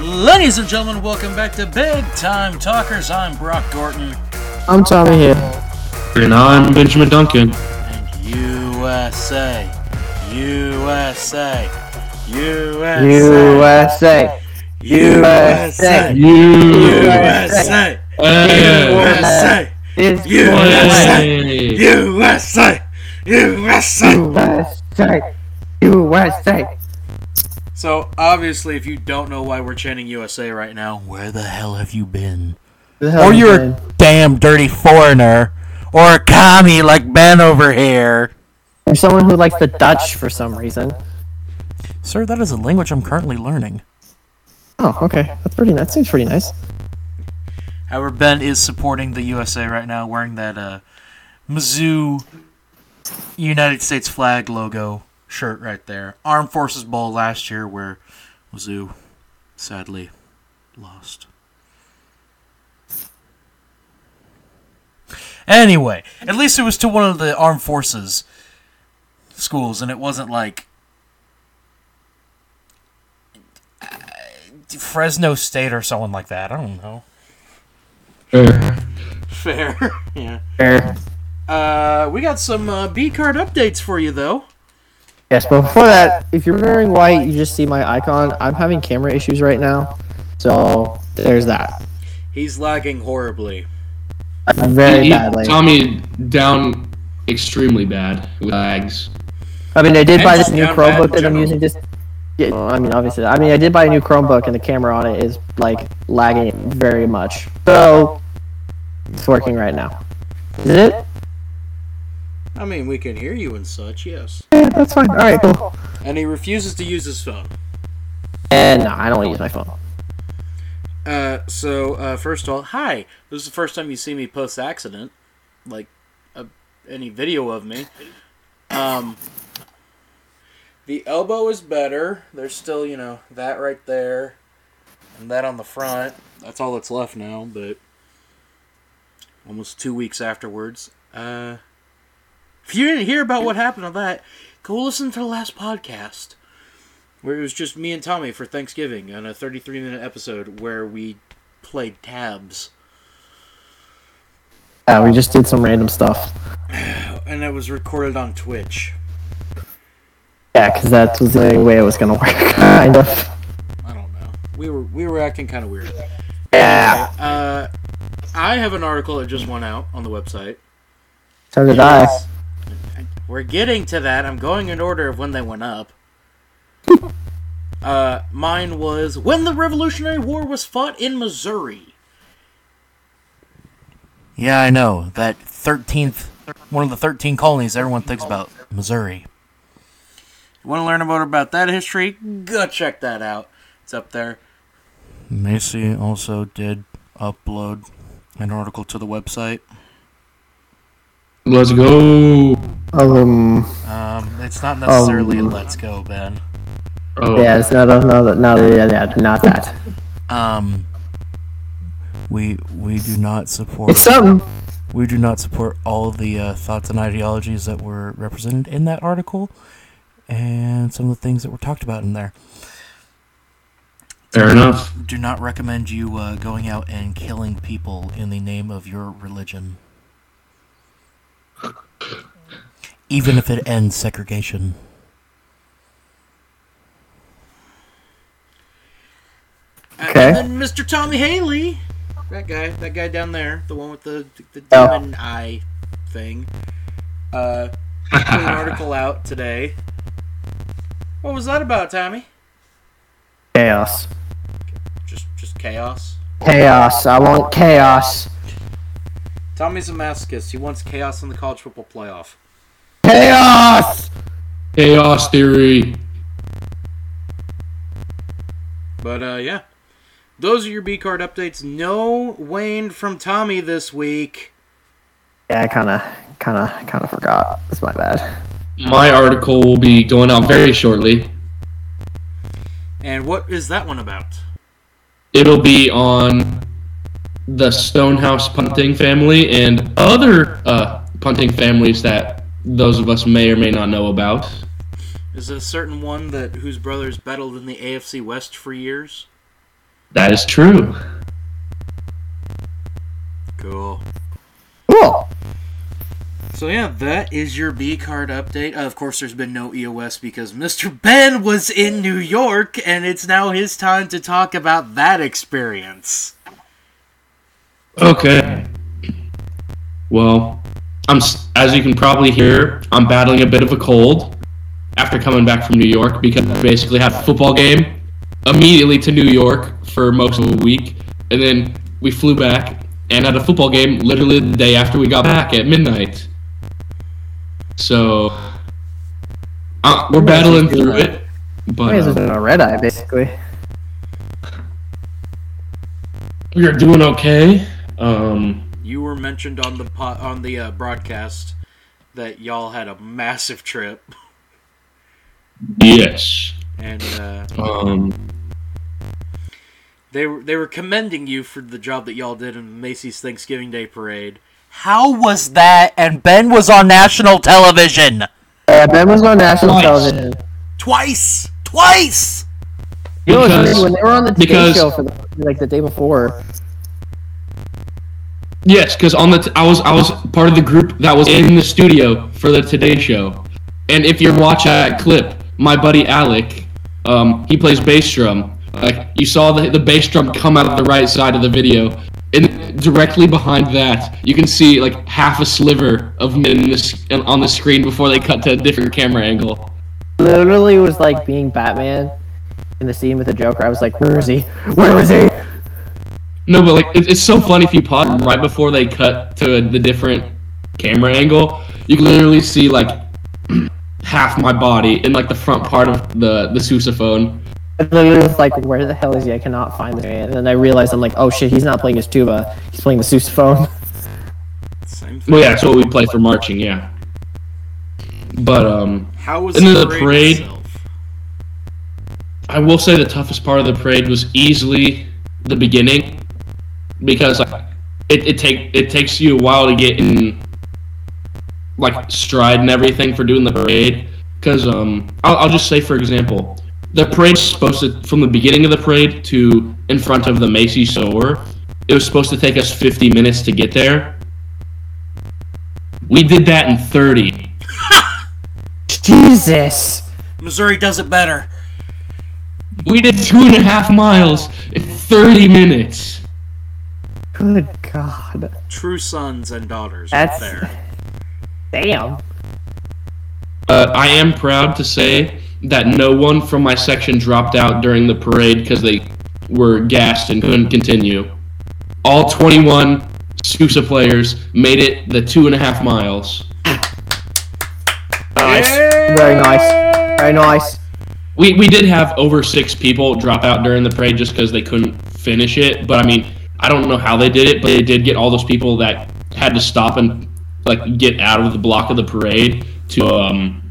Ladies and gentlemen, welcome back to Big Time Talkers. I'm Brock Gorton. I'm Tommy Hill. And I'm Benjamin Duncan. And USA, USA, USA, USA. USA, USA. USA, USA, It's USA, USA, USA. USA. USA. So, obviously, if you don't know why we're chanting USA right now, where the hell have you been? Or you're a damn dirty foreigner, or a commie like Ben over here. Or someone who likes the Dutch for some reason. Sir, that is a language I'm currently learning. Oh, okay. That's pretty nice. That seems pretty nice. However, Ben is supporting the USA right now, wearing that uh, Mizzou United States flag logo shirt right there. Armed Forces Bowl last year, where Mizzou sadly lost. Anyway, at least it was to one of the armed forces schools, and it wasn't like uh, Fresno State or someone like that. I don't know. Fair. Fair. yeah. Fair. Uh, we got some uh, B card updates for you though. Yes, but before that, if you're wearing white, you just see my icon. I'm having camera issues right now. So, there's that. He's lagging horribly. Very He- badly. Tommy down extremely bad with lags. I mean, I did buy this new down bad in Chromebook that I'm using. Just, yeah, well, I mean, obviously, I mean, I did buy a new Chromebook, and the camera on it is like lagging very much. So it's working right now. Is it? I mean, we can hear you and such, yes. Yeah, that's fine. All right, cool. And he refuses to use his phone. And no, I don't use my phone. Uh, so uh, first of all, hi. This is the first time you see me post accident, like uh, any video of me. Um, the elbow is better. There's still, you know, that right there, and that on the front. That's all that's left now. But almost two weeks afterwards, uh, if you didn't hear about what happened on that, go listen to the last podcast where it was just me and Tommy for Thanksgiving on a 33 minute episode where we played tabs. Yeah, we just did some random stuff. And it was recorded on Twitch. Yeah, because that was the way it was gonna work, kind of. I don't know. We were we were acting kind of weird. Yeah. Uh, I have an article that just went out on the website. So did I. We're getting to that. I'm going in order of when they went up. Uh, mine was when the Revolutionary War was fought in Missouri. Yeah, I know that thirteenth, one of the thirteen colonies everyone thinks about, Missouri. You want to learn more about that history? Go check that out. It's up there. Macy also did upload an article to the website. Let's go. Um. Um, it's not necessarily a Um, let's go, Ben. Oh, Yeah, it's not. No, no, no, yeah, yeah, not that. Um, we we do not support It's something. we do not support all of the uh, thoughts and ideologies that were represented in that article, and some of the things that were talked about in there. fair enough. Do not recommend you uh, going out and killing people in the name of your religion, even if it ends segregation. Okay. And then Mr. Tommy Haley, that guy, that guy down there, the one with the the Oh. demon eye thing, uh, put an article out today. What was that about, Tommy? Chaos. Just just chaos. Chaos. I want chaos. Tommy's a masochist. He wants chaos in the college football playoff. Chaos. Chaos theory. But uh, yeah, those are your B card updates. No Wayne from Tommy this week. Yeah, I kind of, kind of, kind of forgot. That's my bad. My article will be going out very shortly. And what is that one about? It'll be on the Stonehouse punting family and other uh, punting families that those of us may or may not know about. Is it a certain one that whose brothers battled in the AFC West for years? That is true. Cool. Cool. So yeah, that is your B card update. Uh, of course, there's been no EOS because Mr. Ben was in New York, and it's now his time to talk about that experience. Okay. Well, I'm as you can probably hear, I'm battling a bit of a cold after coming back from New York because I basically had a football game immediately to New York for most of the week, and then we flew back and had a football game literally the day after we got back at midnight. So uh, we're battling through it, but uh, a red eye, basically. we're doing okay. Um, You were mentioned on the po- on the uh, broadcast that y'all had a massive trip, yes. and uh, Um, they were they were commending you for the job that y'all did in Macy's Thanksgiving Day Parade. How was that? And Ben was on national television Uh, ben was on national Twice. television. twice, twice. You know, Because- when they were on the Today because- Show for the, like the day before. Yes, because on the t- I was I was part of the group that was in the studio for the Today Show, and if you watch that clip, my buddy Alec, um, he plays bass drum. Like you saw the the bass drum come out of the right side of the video, and directly behind that, you can see like half a sliver of me in this on the screen before they cut to a different camera angle. Literally was like being Batman in the scene with the Joker. I was like, where is he? Where is he? No, but like it, it's so funny if you pause right before they cut to the different camera angle, you can literally see like half my body in like the front part of the the sousaphone. I literally was like, where the hell is he? I cannot find this man. And then I realized I'm like, oh shit, he's not playing his tuba. He's playing the sousaphone. Same thing. Well, yeah, that's what we play for marching, yeah. But um, How was And then the the parade? parade- I will say the toughest part of the parade was easily the beginning, because like it, it take it takes you a while to get in like stride and everything for doing the parade. Because um, I'll, I'll just say for example, the parade's supposed to from the beginning of the parade to in front of the Macy's store, it was supposed to take us 50 minutes to get there. We did that in 30. Jesus! Missouri does it better. We did two and a half miles in 30 minutes. Good God. True sons and daughters That's. right there. Damn. Uh, I am proud to say that no one from my section dropped out during the parade because they were gassed and couldn't continue. All 21 Sousa players made it the two and a half miles. Nice. Very nice. Very nice. We, we did have over six people drop out during the parade just because they couldn't finish it. But I mean, I don't know how they did it, but they did get all those people that had to stop and like get out of the block of the parade to um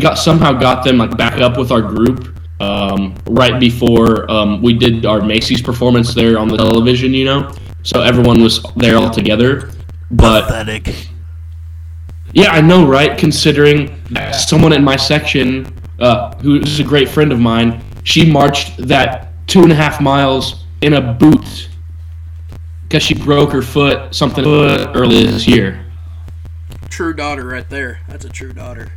got somehow got them like back up with our group um, right before um, we did our Macy's performance there on the television, you know. So everyone was there all together. But Pathetic. yeah, I know, right? Considering someone in my section, uh, who's a great friend of mine, she marched that two and a half miles in a boot because she broke her foot something early this year. True daughter right there. That's a true daughter.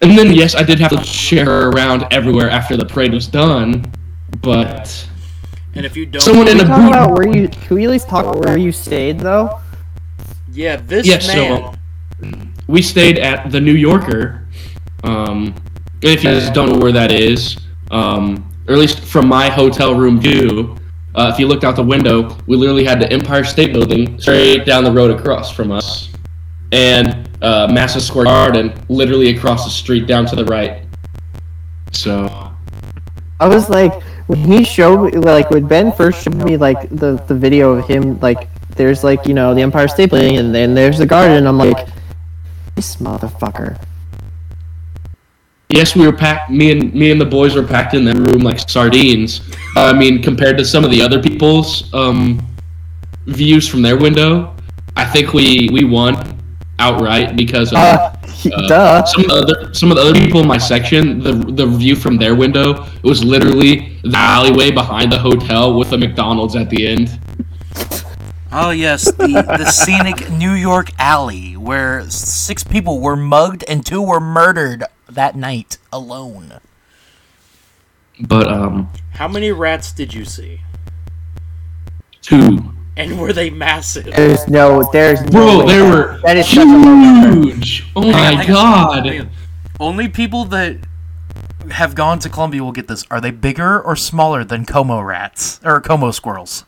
And then, yes, I did have to share her around everywhere after the parade was done, but And if you don't, someone in a Talk about where you. Can we at least talk about where you stayed though? yeah, this Yes, man. so we stayed at the New Yorker. Um, if you guys don't know where that is, um, or at least from my hotel room view, uh, if you looked out the window, we literally had the Empire State Building straight down the road across from us, and uh, Madison Square Garden literally across the street down to the right. So I was like, when he showed me, like, when Ben first showed me, like, the, the video of him, like, there's, like, you know, the Empire State Building, and then there's the garden, I'm like, this motherfucker. Yes, we were packed. Me and me and the boys were packed in that room like sardines. Uh, I mean, compared to some of the other people's um, views from their window, I think we we won outright because of Uh, Duh. Some of the other some of the other people in my section, the the view from their window, it was literally the alleyway behind the hotel with a McDonald's at the end. Oh yes, the the scenic New York alley where six people were mugged and two were murdered that night alone. But um, How many rats did you see? two, And were they massive? There's no, there's no. bro, way they that- were That is such a low number. huge. Oh my Hang on, god. on. Only people that have gone to Columbia will get this. Are they bigger or smaller than Como rats or Como squirrels?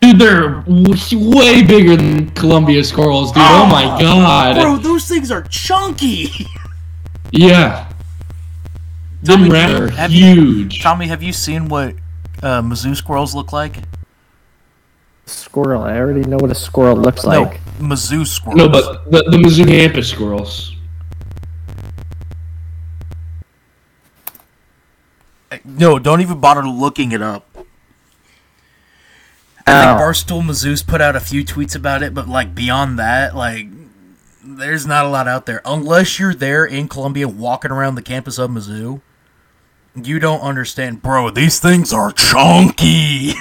Dude, they're w- way bigger than Columbia squirrels, dude. Oh, my god. Bro, those things are chunky. Yeah. Them Tommy, rats are have you- huge. Tommy, have you seen what uh, Mizzou squirrels look like? Squirrel. I already know what a squirrel looks like. no, Mizzou squirrels. No, but the, the Mizzou campus squirrels. no, don't even bother looking it up. I think Barstool Mizzou's put out a few tweets about it, but like beyond that, like there's not a lot out there. Unless you're there in Columbia walking around the campus of Mizzou, you don't understand, bro. These things are chunky.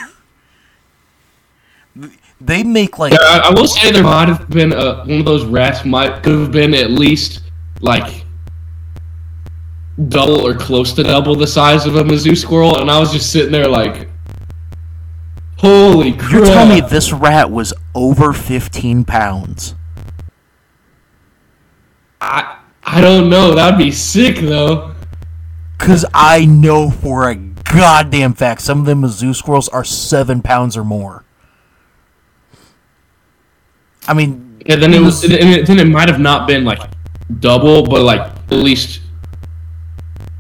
they make like I, I will say there might have been uh, one of those rats might could have been at least like double or close to double the size of a Mizzou squirrel, and I was just sitting there like, holy crap! You're telling me this rat was over 15 pounds? I I don't know. That'd be sick though. Because I know for a goddamn fact some of them Mizzou squirrels are 7 pounds or more. I mean, Yeah, then it was. And it, then it might have not been like double, but like at least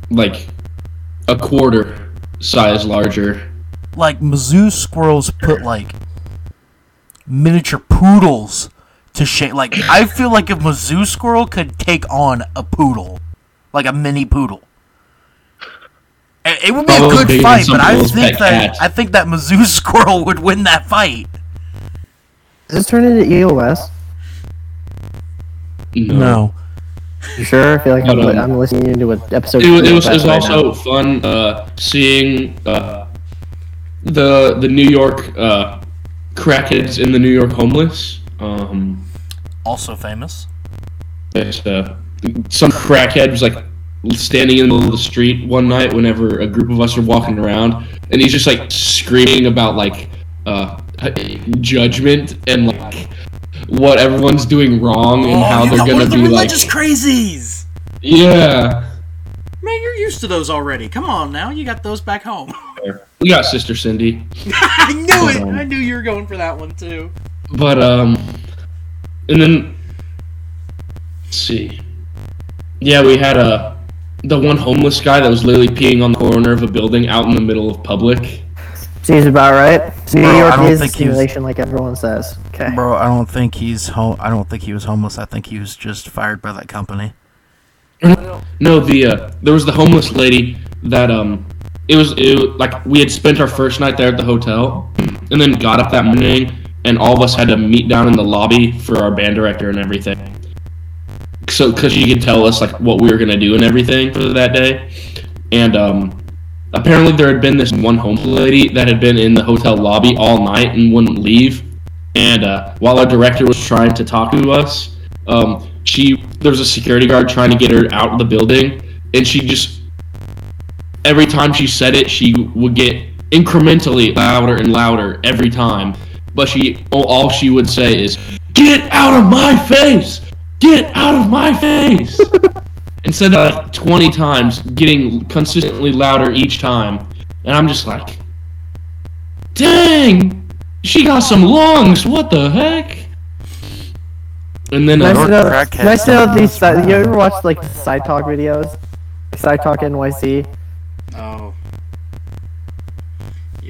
like a quarter size larger. like Mizzou squirrels put like miniature poodles to shape. Like I feel like if Mizzou squirrel could take on a poodle, like a mini poodle. It it would be a good fight, but I think that cats. I think that Mizzou squirrel would win that fight. Is this turn into EOS? No. You sure? I feel like I'm, um, I'm listening into an episode. It was, it was, it was right also now. fun uh, seeing uh, the the New York uh, crackheads and the New York homeless. Um, Also famous. it's, uh, some crackhead was like standing in the middle of the street one night whenever a group of us are walking around, and he's just like screaming about like uh, judgment and like what everyone's doing wrong and how Oh, you they're gonna the be like, religious crazies. yeah. Man, you're used to those already. Come on now, you got those back home. We got Sister Cindy. I knew it. Um, I knew you were going for that one too. But um, and then let's see. Yeah, we had a the one homeless guy that was literally peeing on the corner of a building out in the middle of public. Seems about right. New Bro, York is a think was- simulation, like everyone says. Okay. Bro, I don't think he's home. I don't think he was homeless. I think he was just fired by that company. No, the uh, there was the homeless lady that um, it was it was, like we had spent our first night there at the hotel, and then got up that morning, and all of us had to meet down in the lobby for our band director and everything. So, because she could tell us like what we were gonna do and everything for that day, and um, apparently there had been this one homeless lady that had been in the hotel lobby all night and wouldn't leave, and uh, while our director was trying to talk to us, um, she there was a security guard trying to get her out of the building, and she just every time she said it, she would get incrementally louder and louder every time. But she all- all she would say is, "Get out of my face! Get out of my face!" Instead of like twenty times, getting consistently louder each time, and I'm just like, "Dang, she got some lungs! What the heck?" And then Nice uh, to know, nice to know these. Side, you ever watch like side talk videos? Side talk NYC. Oh.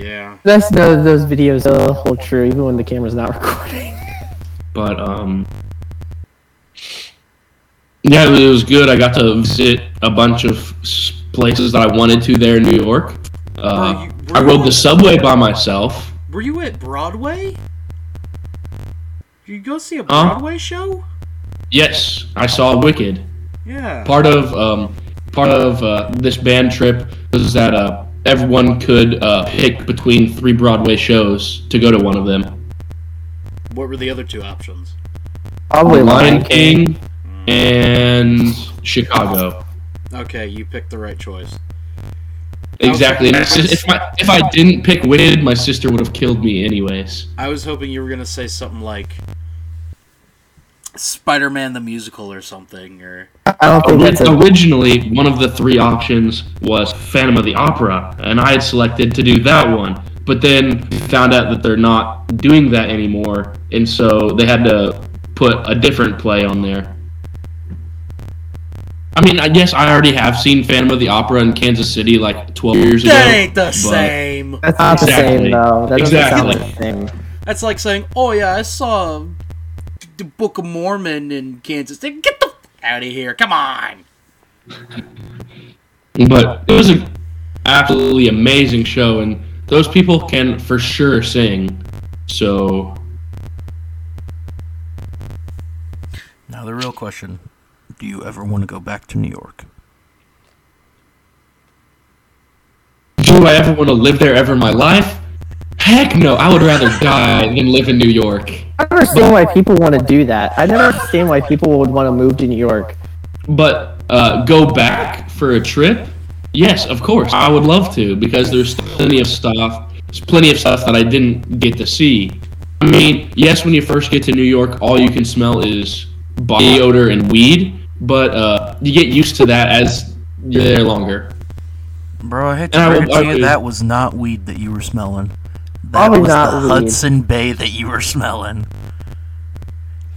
Yeah. Nice to know those videos still hold true even when the camera's not recording. but um yeah it was good i got to visit a bunch of places that i wanted to there in new york uh, Were you- were i rode the subway by myself Were you at Broadway? Did you go see a Broadway show? Yes, I saw Wicked. Yeah. Part of um, part of uh, this band trip was that uh, everyone could uh, pick between three Broadway shows to go to one of them. What were the other two options? Probably Lion Lion King. King and Chicago. Okay, you picked the right choice. Exactly. And it's if my, if I didn't pick Wicked, my sister would have killed me anyways. I was hoping you were gonna say something like Spider-Man the musical or something, or I don't think Ori- that's a. Originally, one of the three options was Phantom of the Opera, and I had selected to do that one. But then found out that they're not doing that anymore, and so they had to put a different play on there. I mean, I guess I already have seen Phantom of the Opera in Kansas City like 12 years ago. that ain't the same. That's not the same though. That doesn't Exactly. sound the same. That's like saying, "Oh yeah, I saw the Book of Mormon in Kansas." City." Get the f- out of here! Come on. But it was an absolutely amazing show, and those people can for sure sing. So Now the real question: Do you ever want to go back to New York? Do I ever want to live there ever in my life? Heck no, I would rather die than live in New York. I don't understand why people want to do that. I never understand why people would want to move to New York. But uh, go back for a trip? Yes, of course. I would love to because there's plenty of stuff. There's plenty of stuff that I didn't get to see. I mean, yes, when you first get to New York, all you can smell is body odor and weed. But uh, you get used to that as you're there longer. Bro, I hate to And I break would- it to you, that was not weed that you were smelling. That Probably was not the weed. Hudson Bay that you were smelling.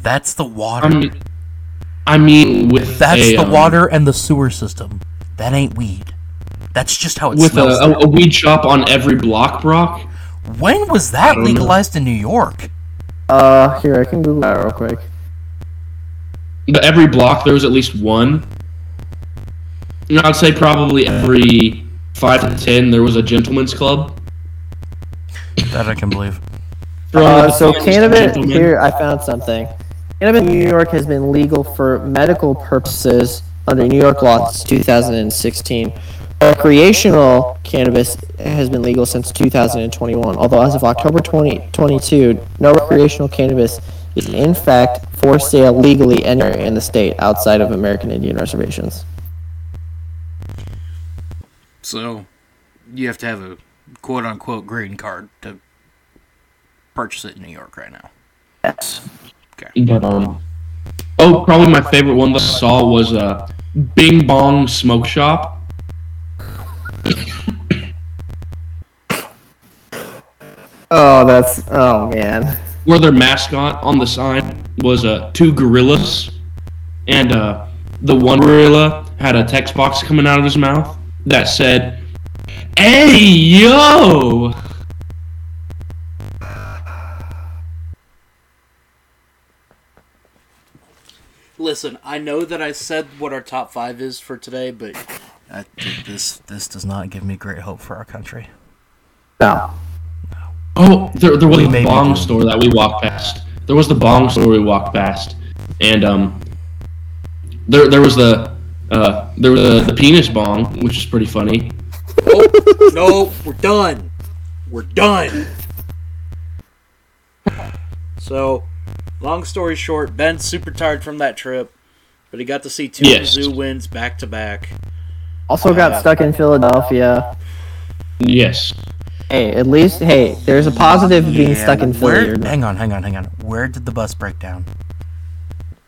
That's the water. I mean, I mean with That's a, the um, water and the sewer system. That ain't weed. That's just how it with a, smells. a, a weed shop on every block, Brock. when was that don't know. legalized in New York? Uh, here I can Google that real quick. But every block there was at least one. You know, I'd say probably every five to ten there was a gentleman's club. That I can believe. Uh, so cannabis. Here, I found something. Cannabis in New York has been legal for medical purposes under New York law since 2016. Recreational cannabis has been legal since 2021. Although as of October 2022, no recreational cannabis is in fact for sale legally anywhere in the state outside of American Indian reservations. So, you have to have a quote unquote green card to purchase it in New York right now. Yes. But um, oh, probably my favorite one that I saw was uh, Bing Bong Smoke Shop. Oh, that's oh man. where their mascot on the sign was uh, two gorillas, and uh, the one gorilla had a text box coming out of his mouth that said, "Hey yo!" Listen, I know that I said what our top five is for today, but I, this this does not give me great hope for our country. No. Oh, there, there was We a bong do. store that we walked past. There was the bong store we walked past, and um, there there was the uh, there was the, the penis bong, which is pretty funny. Oh, no, we're done. We're done. So, long story short, Ben's super tired from that trip, but he got to see two Yes. Mizzou wins back to back. Also got stuck in Philadelphia. Yes. Hey, at least hey, there's a positive being stuck in Philly. Where, hang on, hang on, hang on. Where did the bus break down?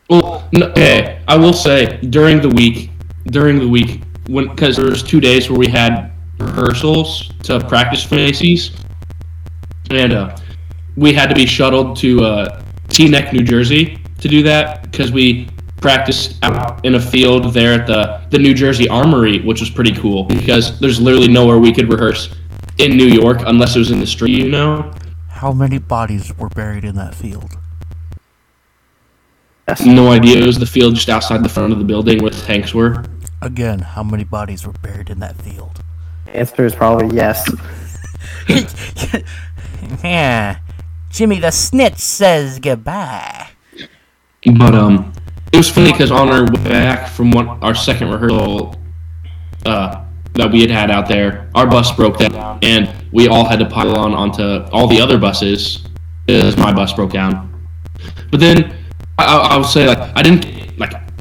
Well, no, okay, I will say during the week, during the week, when because there was two days where we had rehearsals to practice for Macy's, and uh, we had to be shuttled to uh, Teaneck, New Jersey, to do that because we practiced out in a field there at the the New Jersey Armory, which was pretty cool because there's literally nowhere we could rehearse in New York unless it was in the street, you know. How many bodies were buried in that field? No idea. It was the field just outside the front of the building where the tanks were. Again, how many bodies were buried in that field? Answer is probably yes. yeah. Jimmy the Snitch says goodbye. But um, it was funny because on our way back from one, our second rehearsal uh, that we had had out there, our bus broke down, and we all had to pile on onto all the other buses because my bus broke down. But then I, I I would say like I didn't get, like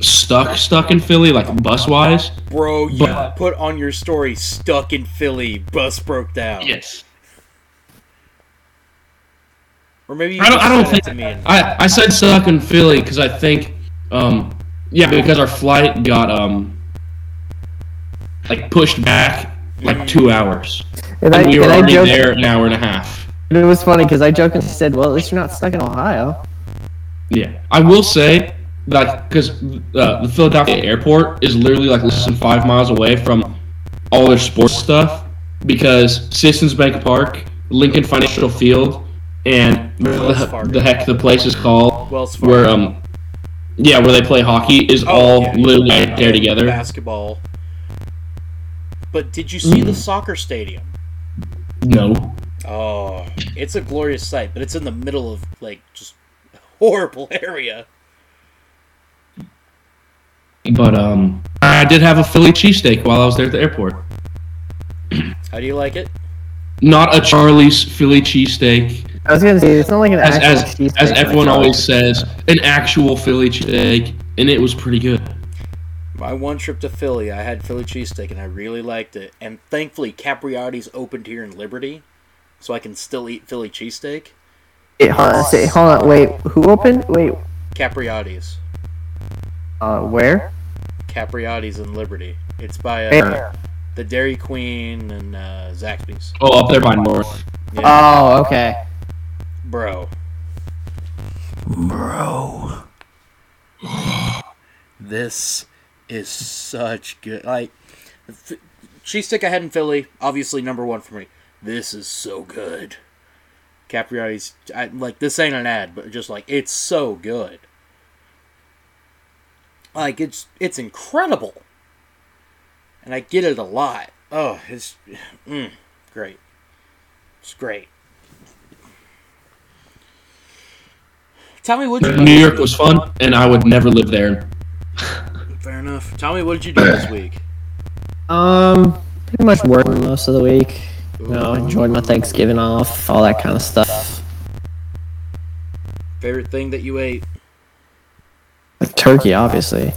stuck stuck in Philly like bus wise. Bro, you But- put on your story stuck in Philly, bus broke down. Yes. Or maybe you I don't. I don't think. to me and- I I said stuck in Philly because I think, um, yeah, because our flight got um, like pushed back like two hours, And I, we were and I already joked, there an hour and a half. and it was funny because I joked and said, "Well, at least you're not stuck in Ohio." Yeah, I will say like because uh, the Philadelphia airport is literally like less than five miles away from all their sports stuff because Citizens Bank Park, Lincoln Financial Field, and the, the heck the place is called where um yeah where they play hockey is all Oh, yeah. literally right there together. Basketball. But did you see the Mm. soccer stadium? No, Oh, it's a glorious sight, but it's in the middle of like just horrible area. But um I did have a Philly cheesesteak while I was there at the airport. How do you like it? Not a Charlie's Philly cheesesteak. I was gonna say it's not like an as, actual as, cheesesteak as like everyone Charlie's. always says, an actual Philly cheesesteak, and it was pretty good. My one trip to Philly, I had Philly cheesesteak and I really liked it. And thankfully, Capriotti's opened here in Liberty, so I can still eat Philly cheesesteak. Wait, hold on, say, hold on, wait, who opened? Wait, Capriotti's. uh, where? Capriotti's in Liberty. It's by uh, the Dairy Queen and uh, Zaxby's. Oh, up there by North. Yeah, Oh, okay. bro. Bro. This is such good. Like, f- cheesesteak I had in Philly, obviously number one for me. This is so good. Capriotti's, I, like, this ain't an ad, but just like, it's so good. Like, it's it's incredible. And I get it a lot. Oh, it's mm, great. It's great. Tell me what you New York was fun, and I would never live there. Fair enough. Tell me what did you do this week? Um, pretty much working most of the week. You know, enjoyed my Thanksgiving off, all that kind of stuff. Favorite thing that you ate? Like turkey, obviously.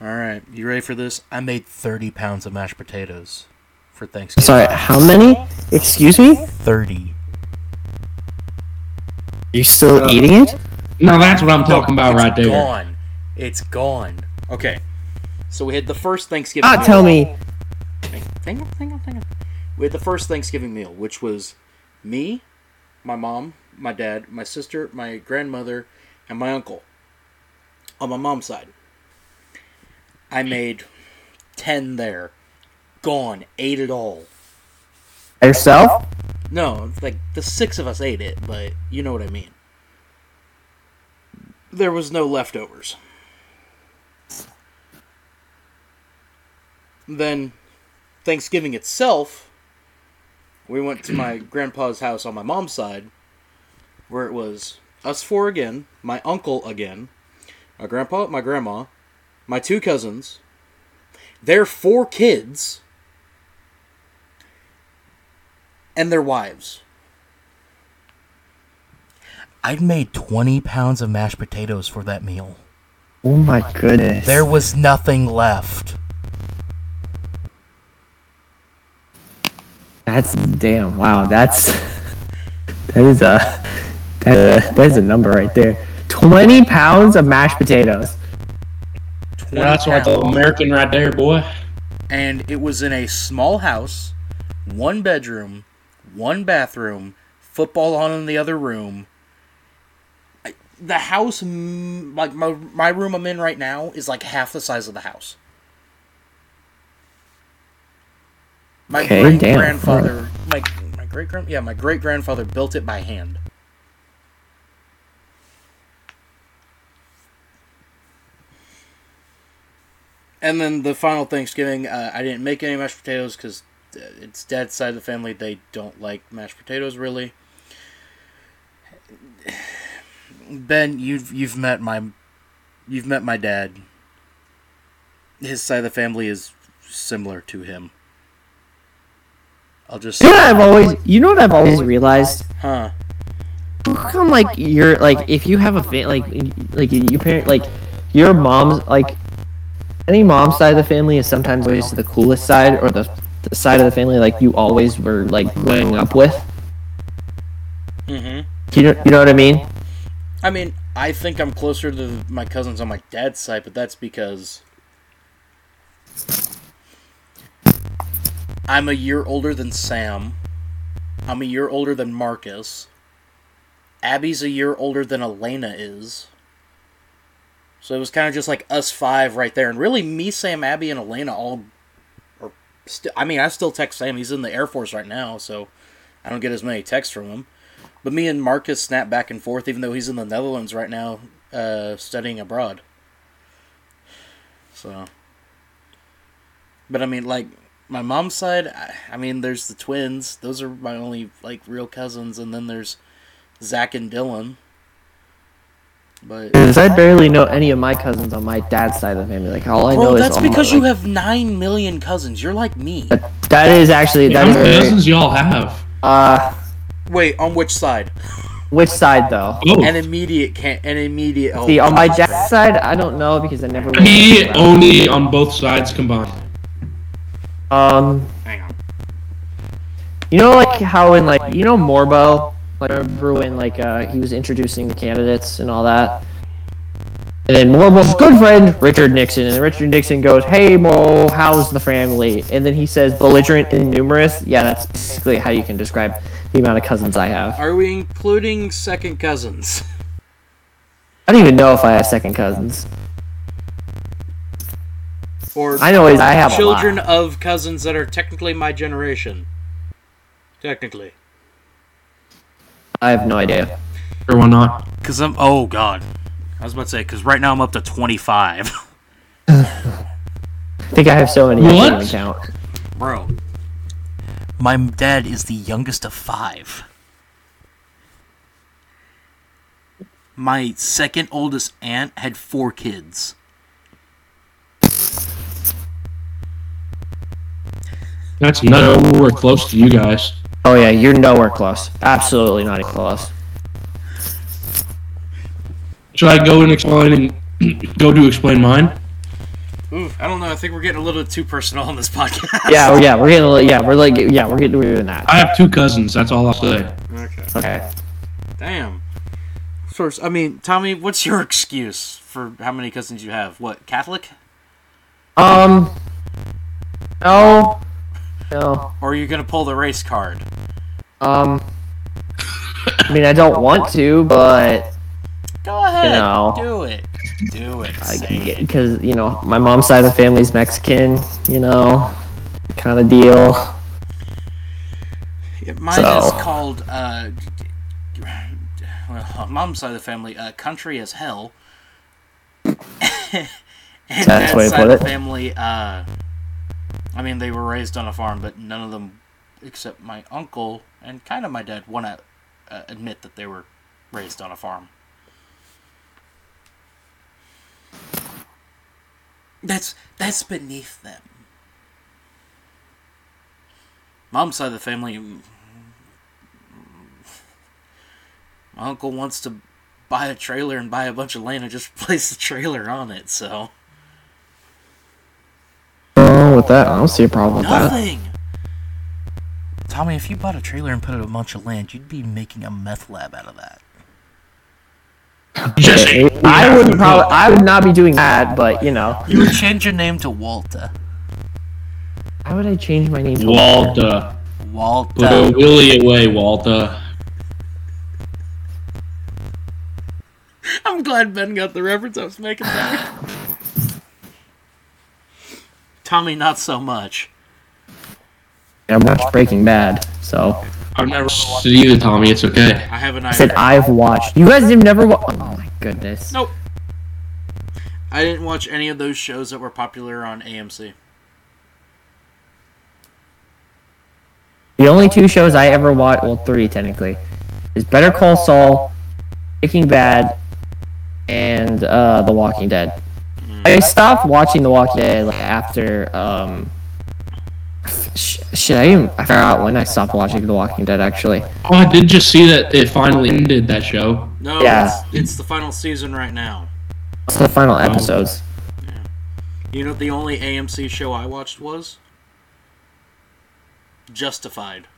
All right, you ready for this? I made 30 pounds of mashed potatoes for Thanksgiving. Sorry, how many? Excuse me? 30. You still eating it? No, that's what I'm talking about right there. It's gone. It's gone. Okay. So we had the first Thanksgiving. Ah, meal. tell me. Hang on, hang on, hang on. We had the first Thanksgiving meal, which was me, my mom, my dad, my sister, my grandmother, and my uncle. On my mom's side. I made 10 there. Gone. Ate it all. Yourself? No, like the six of us ate it, but you know what I mean. There was no leftovers. Then, Thanksgiving itself, we went to my grandpa's house on my mom's side, where it was us four again, my uncle again, my grandpa, my grandma, my two cousins, their four kids, and their wives. I made 20 pounds of mashed potatoes for that meal. Oh my goodness. There was nothing left. That's damn. Wow, that's that is a Uh, that, that is a number right there. Twenty pounds of mashed potatoes. 20 That's like the. American right there, boy. And it was in a small house, one bedroom, one bathroom, football on in the other room. I- The house, like my, my room I'm in right now, is like half the size of the house. My Okay, great grandfather, my my great grand, yeah, my great grandfather built it by hand. And then the final Thanksgiving, uh, I didn't make any mashed potatoes because it's dad's side of the family. They don't like mashed potatoes really. Ben, you've you've met my you've met my dad. His side of the family is similar to him. I'll just You know what I've always, you know what I've always realized. huh. How come like you're like if you have a fa- like like your parent like your mom's like any mom's side of the family is sometimes always the coolest side or the, the side of the family like you always were like growing up with. Mhm. You know you know what I mean? I mean, I think I'm closer to my cousins on my dad's side, but that's because I'm a year older than Sam. I'm a year older than Marcus. Abby's a year older than Elena is. So it was kind of just like us five right there. And really, me, Sam, Abby, and Elena all. Are st- I mean, I still text Sam. He's in the Air Force right now, so I don't get as many texts from him. But me and Marcus snap back and forth, even though he's in the Netherlands right now, uh, studying abroad. So. But I mean, like, my mom's side, I, I mean, there's the twins. Those are my only, like, real cousins. And then there's Zach and Dylan. But. Because I barely know any of my cousins on my dad's side of the family. Like all I know Bro, is that's all my, because you have 9 million cousins. You're like me. That is actually How that is many very, cousins y'all have? uh Wait, on which side? which side though? Oh, An immediate can an immediate. Oh, See, on my dad's side, I don't know because I never. he only on both sides combined. Um, Hang on. you know, like how in like you know Morbo, like remember when like uh he was introducing the candidates and all that. And then Morbo's good friend Richard Nixon, and Richard Nixon goes, "Hey Mo, how's the family?" And then he says, "Belligerent and numerous." Yeah, that's basically how you can describe the amount of cousins I have. Are we including second cousins? I don't even know if I have second cousins. Or I know I have children A lot. of cousins that are technically my generation? Technically. I have no idea. Or why not? Because I'm. Oh, God. I was about to say, because right now I'm up to 25. I think I have so many. I What? can't. Bro. My dad is the youngest of five. My second oldest aunt had four kids. That's nowhere close to you guys. Oh yeah, you're nowhere close. Absolutely not even close. Should I go and explain and go to explain mine? Oof, I don't know. I think we're getting a little too personal on this podcast. Yeah, yeah, we're getting, a li- yeah, we're like, yeah, we're getting, we're doing that. I have two cousins. That's all I'll say. Okay. Okay. Damn. First, I mean, Tommy, what's your excuse for how many cousins you have? What, Catholic? Um. No. No. Or are you gonna pull the race card? Um. I mean, I don't want to, but Go ahead. know. Do it. Do it. I Say can it. get because you know my mom's side of the family's Mexican. You know, kind of deal. Yeah, Mine So- is called, uh, well, mom's side of the family, uh, country as hell. and That's dad's the way side put of the it. family, uh, I mean, they were raised on a farm, but none of them, except my uncle and kind of my dad, want to uh, admit that they were raised on a farm. That's that's beneath them. Mom's side of the family, mm, my uncle wants to buy a trailer and buy a bunch of land and just place the trailer on it. So Oh, with that, I don't see a problem with that. nothing. Tommy, if you bought a trailer and put it a bunch of land, you'd be making a meth lab out of that. Jesse. I wouldn't probably, I would not be doing that, but you know, You would change your name to Walter. how would I change my name? to Walter. Put a Walter. Willie away, Walter. I'm glad Ben got the reference I was making there. Tommy, not so much. I watched Breaking Bad, so I've never seen either, Tommy. It's okay. I have an I said. I've watched. You guys have never watched. Oh my goodness. Nope. I didn't watch any of those shows that were popular on AMC. The only two shows I ever watched, well, three technically, is Better Call Saul Breaking Bad, and uh, The Walking Dead. I stopped watching The Walking Dead like, after um. sh- Shit, I even I forgot when I stopped watching The Walking Dead. Actually, Oh, I did just see that it finally ended that show. No, Yeah. it's, it's the final season right now. it's the final episodes. You know what the only AMC show I watched was? Justified.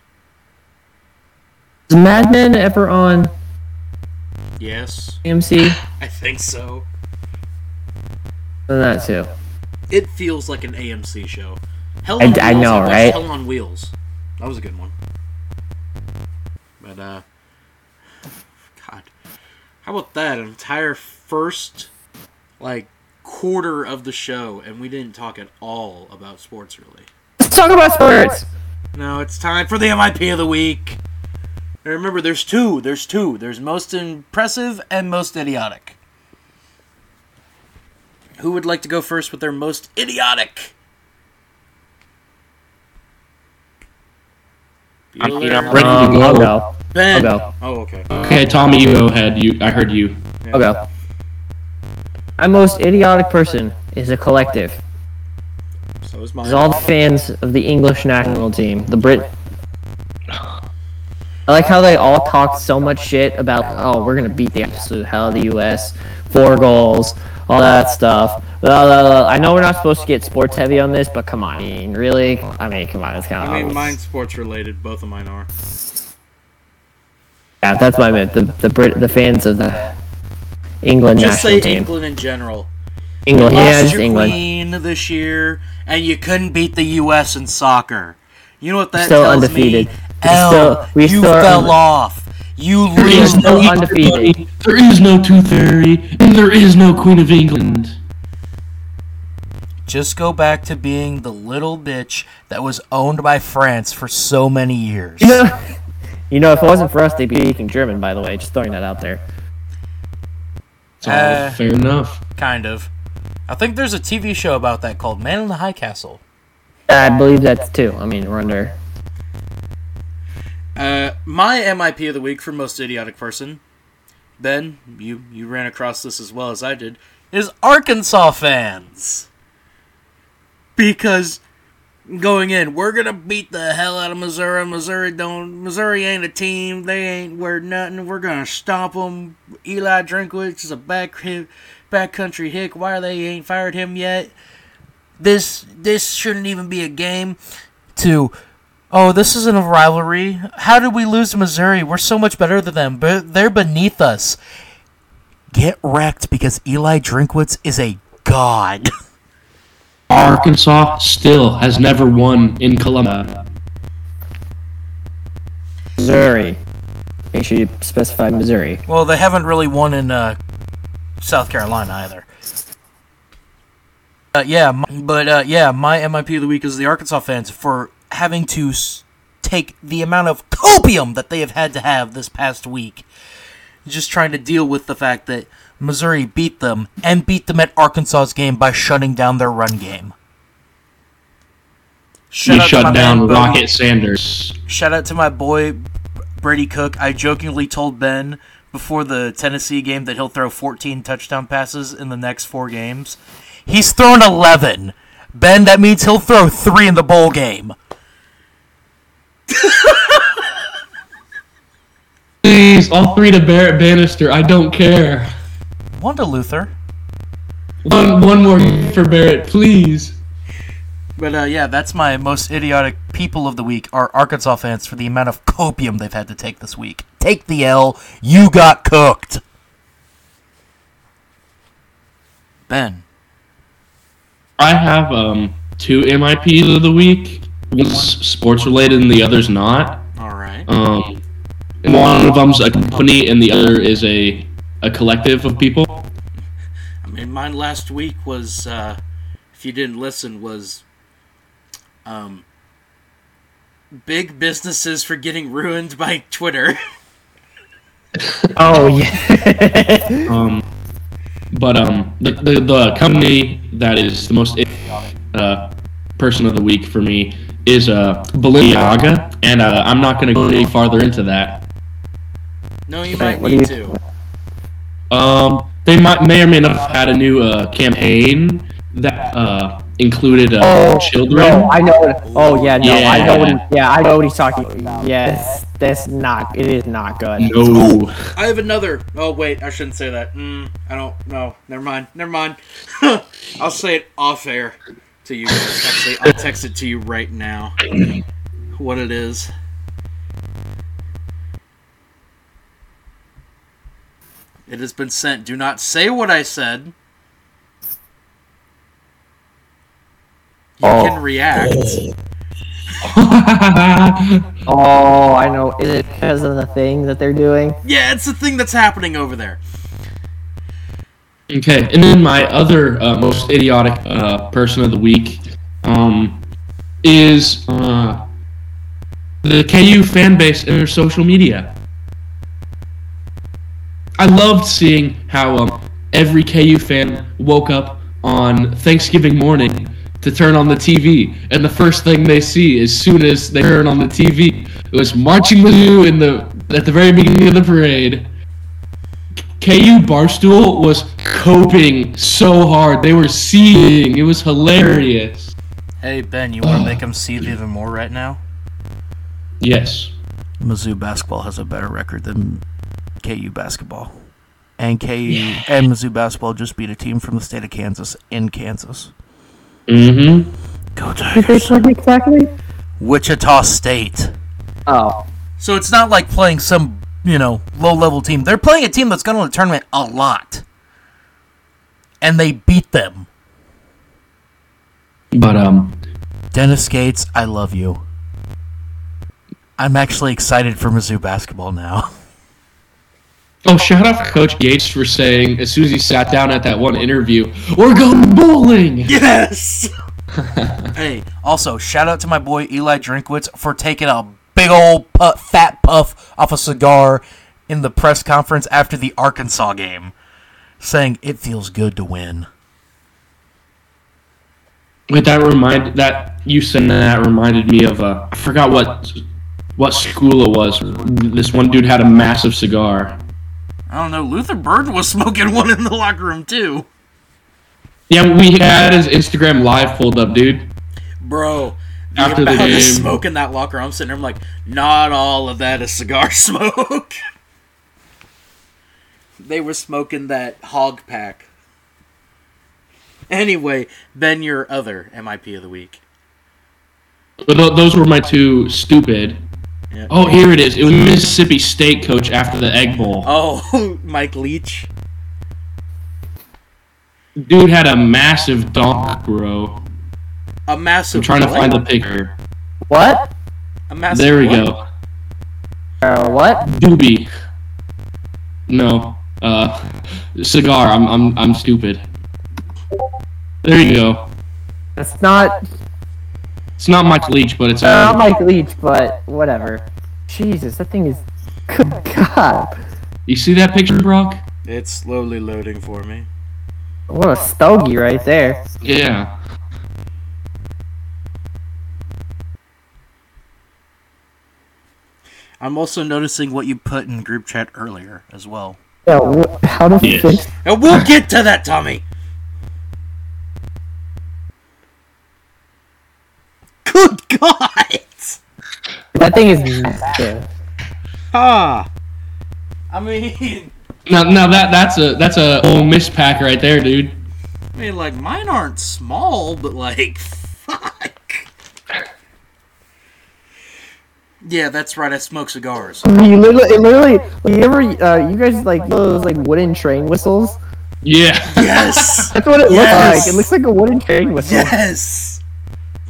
Is Mad Men ever on Yes, AMC? I think so. That too. It feels like an AMC show. Hell I- on I Wheels, know, watched right? Hell on Wheels. That was a good one. But uh, God, how about that? An entire first, like, quarter of the show, and we didn't talk at all about sports, really. Let's talk about sports. No, it's time for the MIP of the week. And remember, there's two. There's two. There's most impressive and most idiotic. Who would like to go first with their most idiotic? I mean, Bueller? I'm ready to Um, go. I'll go. Ben. I'll go. Oh, okay. Okay, Tommy, you go ahead. You, I heard you. I'll go. My most idiotic person is a collective. So is It's mine. all the fans of the English national team, the Brit. I like how they all talk so much shit about, oh, we're gonna beat the absolute hell of the U.S. Four goals, all that stuff. Blah, blah, blah. I know we're not supposed to get sports heavy on this, but come on, I mean, really? I mean, come on, it's kind of. I mean, mine's sports related. Both of mine are. Yeah, that's what I meant. The the Brit, the fans of the England Just national say team. England in general. England, yeah, lost just your England. queen this year, and you couldn't beat the U.S. in soccer. You know what that Still tells undefeated. me? We L, still- we you still fell unde- off. You There is lose. still no undefeated. Bunny, There is no Tooth Fairy, and there is no Queen of England. Just go back to being the little bitch that was owned by France for so many years. You know, you know, if it wasn't for us, they'd be speaking German. By the way, just throwing that out there. It's all Uh, fair enough. Kind of. I think there's a TV show about that called Man in the High Castle. I believe that's too. I mean, we're under. Uh, my MIP of the week for most idiotic person, Ben, you you ran across this as well as I did, is Arkansas fans. Because going in, we're gonna beat the hell out of Missouri. Missouri don't. Missouri ain't a team. They ain't worth nothing. We're gonna stomp them. Eli Drinkwitz is a back backcountry hick. Why they ain't fired him yet? This this shouldn't even be a game. To Oh, this isn't a rivalry. How did we lose to Missouri? We're so much better than them, but they're beneath us. Get wrecked because Eli Drinkwitz is a god. Arkansas still has never won in Columbia. Missouri. Make sure you specify Missouri. Well, they haven't really won in uh, South Carolina either. Uh, yeah, m- but uh, yeah, my MIP of the week is the Arkansas fans for having to take the amount of copium that they have had to have this past week. Just trying to deal with the fact that Missouri beat them and beat them at Arkansas's game by shutting down their run game. Shout He out to my shut down Bodie. Rocket Sanders. Shout out to my boy Brady Cook. I jokingly told Ben before the Tennessee game that he'll throw 14 touchdown passes in the next four games. He's thrown 11. Ben, that means he'll throw three in the bowl game. Please, all three to Barrett Bannister. I don't care. One to Luther. One, one more for Barrett, please. But uh, yeah, that's my most idiotic people of the week are Arkansas fans for the amount of copium they've had to take this week. Take the L. You got cooked. Ben. I have um two MIPs of the week. One's sports related and the other's not. All right. Um, and one of them's a company and the other is a a collective of people. I mean, mine last week was, uh, if you didn't listen, was um, big businesses for getting ruined by Twitter. Oh yeah. Um, but um, the, the the company that is the most uh person of the week for me is uh Balenciaga, and uh, I'm not going to go any farther into that. no, you might what do need you- to. Um, they might may or may not have had a new uh, campaign that uh, included uh, Oh, children. No, I know. What, oh yeah, no, I know. What he, Yeah. yeah, I know what he's talking about. Yes, that's not. It is not good. no. I have another. Oh wait, I shouldn't say that. Mm, I don't. No, never mind. Never mind. I'll say it off air to you. Actually, I'll text it to you right now. What it is. It has been sent. Do not say what I said. You Oh. can react. Oh, I know. Is it because of the thing that they're doing? Yeah, it's the thing that's happening over there. Okay, and then my other uh, most idiotic uh, person of the week um, is uh, the KU fan base and their social media. I loved seeing how um, every KU fan woke up on Thanksgiving morning to turn on the TV, and the first thing they see as soon as they turn on the TV was Marching Mizzou in the at the very beginning of the parade. KU Barstool was coping so hard. They were seething. It was hilarious. Hey Ben, you want to make them seethe even more right now? Yes. Mizzou basketball has a better record than KU basketball, and KU and Mizzou basketball just beat a team from the state of Kansas in Kansas. Mm-hmm. Go Did they play exactly? Wichita State. Oh, So it's not like playing some, you know, low level team. They're playing a team that's gone to the tournament a lot. And they beat them. But um, Dennis Gates, I love you. I'm actually excited for Mizzou basketball now. oh, shout out to Coach Gates for saying as soon as he sat down at that one interview, "We're going bowling." Yes. hey, also shout out to my boy Eli Drinkwitz for taking a big old pu- fat puff off a cigar in the press conference after the Arkansas game, saying it feels good to win. Wait, that remind that you said that reminded me of uh, I forgot what what school it was. This one dude had a massive cigar. I don't know. Luther Bird was smoking one in the locker room too. Yeah, we had his Instagram live pulled up, dude. Bro, the After the game. smoke in that locker, I'm sitting there. I'm like, not all of that is cigar smoke. they were smoking that hog pack. Anyway, Ben, your other MIP of the week. But those were my two stupid. Yeah. Oh, here it is. It was Mississippi State coach after the Egg Bowl. Oh, Mike Leach. Dude had a massive donk, bro. A massive. I'm trying to find the picture. what? A massive. There we what? go. Uh, what? Doobie. No. Uh, cigar. I'm I'm I'm stupid. There you go. That's not. It's not Mike Leach, but it's Not uh, Mike Leach, but whatever. Jesus, that thing is. Good God, you see that picture, Brock? It's slowly loading for me. what a stogie right there. Yeah. I'm also noticing what you put in group chat earlier as well. Yeah, wh- how to Yes. fix? And we'll get to that, Tommy. Good God! That thing is massive. Ah. I mean, Now now that that's a that's a Ole Miss pack right there, dude. I mean, like mine aren't small, but like, fuck. Yeah, that's right. I smoke cigars. You literally, it literally, you ever, uh, you guys like those like wooden train whistles? Yeah. Yes. That's what it Yes. looks like. It looks like a wooden train whistle. yes.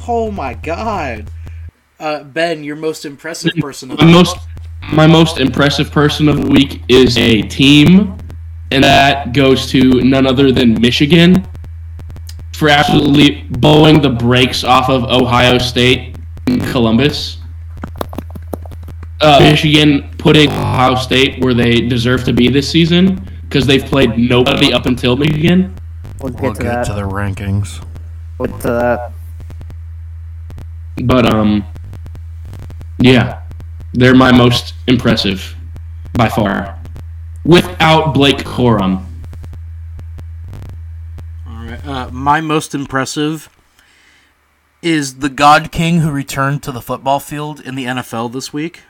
Oh my God. Uh, ben, your most impressive person. Of my most my most impressive person of the week is a team, and that goes to none other than Michigan for absolutely blowing the brakes off of Ohio State and Columbus. Uh, Michigan putting Ohio State where they deserve to be this season because they've played nobody up until Michigan. We'll get We'll to get that. to the rankings. We'll get to that. But um, yeah, they're my most impressive by far. without Blake Corum. All right. Uh, my most impressive Is the God King who returned to the football field in the NFL this week.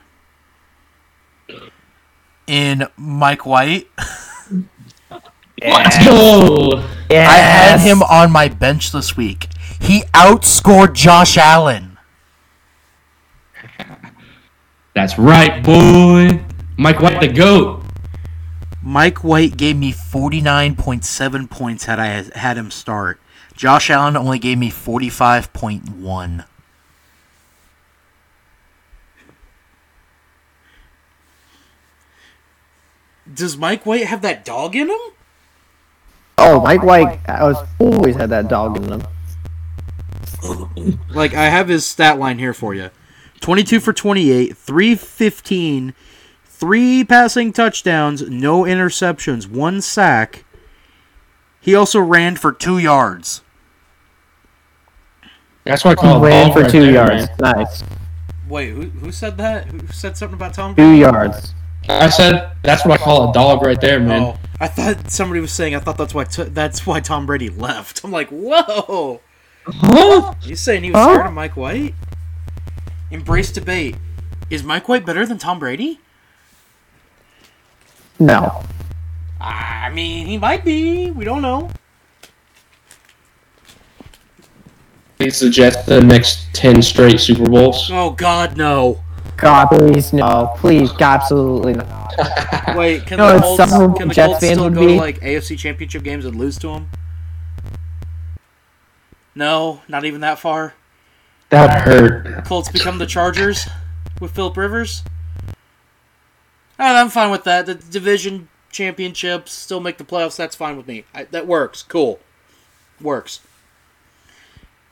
In Mike White? Let's go. I had him on my bench this week. He outscored Josh Allen. That's right, boy. Mike White, the goat. Mike White gave me 49.7 points had I had him start. Josh Allen only gave me 45.1. Does Mike White have that dog in him? Oh, oh Mike White I was always had that dog in him. Like I have his stat line here for you. 22 for 28, 315, 3 passing touchdowns, no interceptions, 1 sack. He also ran for 2 yards. That's what I call Ran for two there, yards. man. Nice. Wait, who, who said that? Who said something about Tom? Two yards. I said that's what I call a dog right there, oh, man. Oh, I thought somebody was saying. I thought that's why t- that's why Tom Brady left. I'm like, whoa. Huh? You saying he was Huh? scared of Mike White? Embrace debate. Is Mike White better than Tom Brady? No. I mean, he might be. We don't know. He suggests the next ten straight Super Bowls. Oh God, no. God, please no. Please, absolutely no. Wait, can No, the it's Colts, some can the Jets Colts fans still would go to be. like AFC Championship games and lose to them? No, not even that far. That hurt. Colts become the Chargers with Philip Rivers. I'm fine with that. The division championships still make the playoffs. That's fine with me. I, that works. Cool. Works.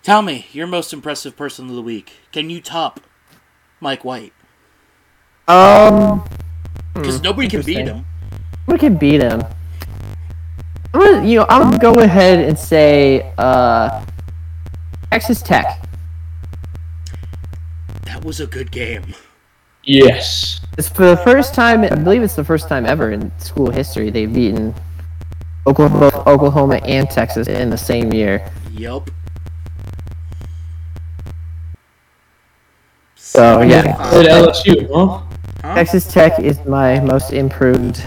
Tell me, your most impressive person of the week. Can you top Mike White? Um, Because nobody can beat him. we can beat him. I'm gonna, you know, I'm gonna go ahead and say, uh, Texas Tech. That was a good game. Yes. It's for the first time. I believe it's the first time ever in school history they've beaten Oklahoma, Oklahoma and Texas in the same year. Yup. So yeah, At LSU, huh? Huh? Texas Tech is my most improved,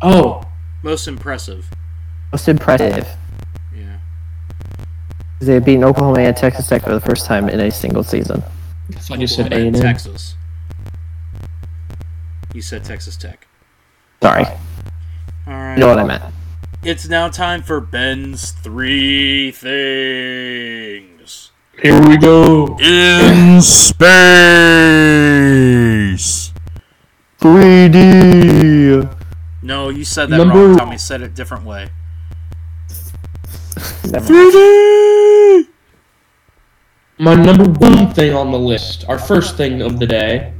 Oh, Most impressive. most impressive. Yeah. They've beaten Oklahoma and Texas Tech for the first time in a single season. I thought you said A Oklahoma and and M. Texas. You said Texas Tech. Sorry, All right. you know what I meant. It's now time for Ben's three things. Here we go. In space. 3D. No, you said that Number- wrong. Tommy said it a different way. 3D. My number one thing on the list, our first thing of the day,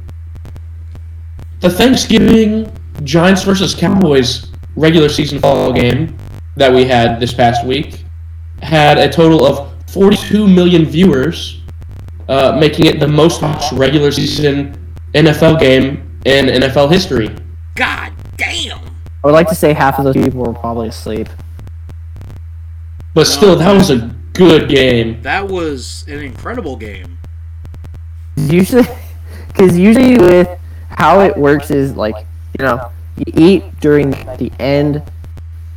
the Thanksgiving Giants versus Cowboys regular season football game that we had this past week had a total of 42 million viewers, uh, making it the most watched regular season NFL game in NFL history. God damn! I would like to say half of those people were probably asleep. But still, that was a good game. That was an incredible game. Usually, because usually with how it works is like, you know, you eat during the end.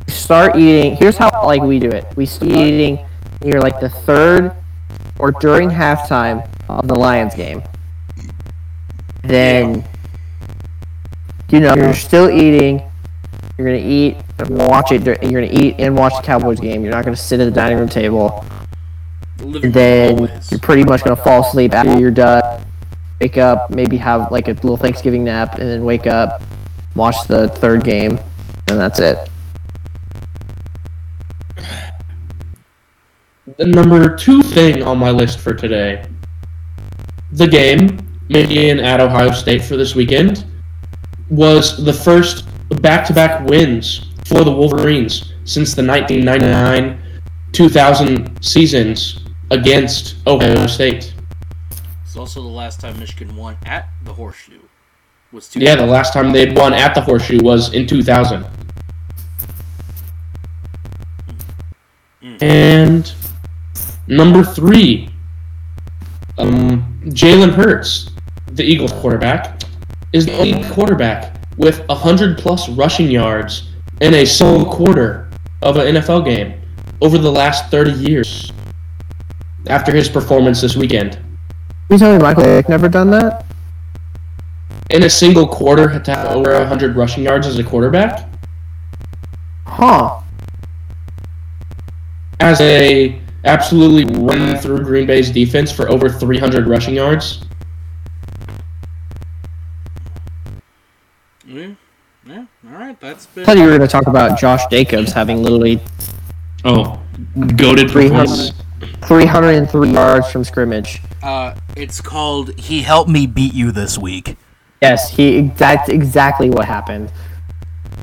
You start eating. Here's how like we do it. We start eating near like the third or during halftime of the Lions game. Then, you know, you're still eating. You're gonna eat, watch it. dur- You're gonna eat and watch the Cowboys game. You're not gonna sit at the dining room table. And then you're pretty much gonna fall asleep after you're done. Wake up, maybe have like a little Thanksgiving nap, and then wake up, watch the third game, and that's it. The number two thing on my list for today the game, Michigan at Ohio State for this weekend, was the first back-to-back wins for the Wolverines since the 1999 2000 seasons against Ohio State. It's also the last time Michigan won at the Horseshoe. Was yeah, the last time they won at the Horseshoe was in 2000. Mm. And number three, um, Jalen Hurts, the Eagles quarterback, is the only quarterback with 100 plus rushing yards in a sole quarter of an NFL game over the last 30 years after his performance this weekend. You tell me Michael Vick never done that? In a single quarter, to have over 100 rushing yards as a quarterback? Huh. As a absolutely run through Green Bay's defense for over 300 rushing yards? Yeah, yeah. All right, that's been. I thought you were going to talk about Josh Jacobs having literally Oh, goaded 300, performance. 303 yards from scrimmage. Uh, it's called. He helped me beat you this week. Yes, he that's exactly what happened.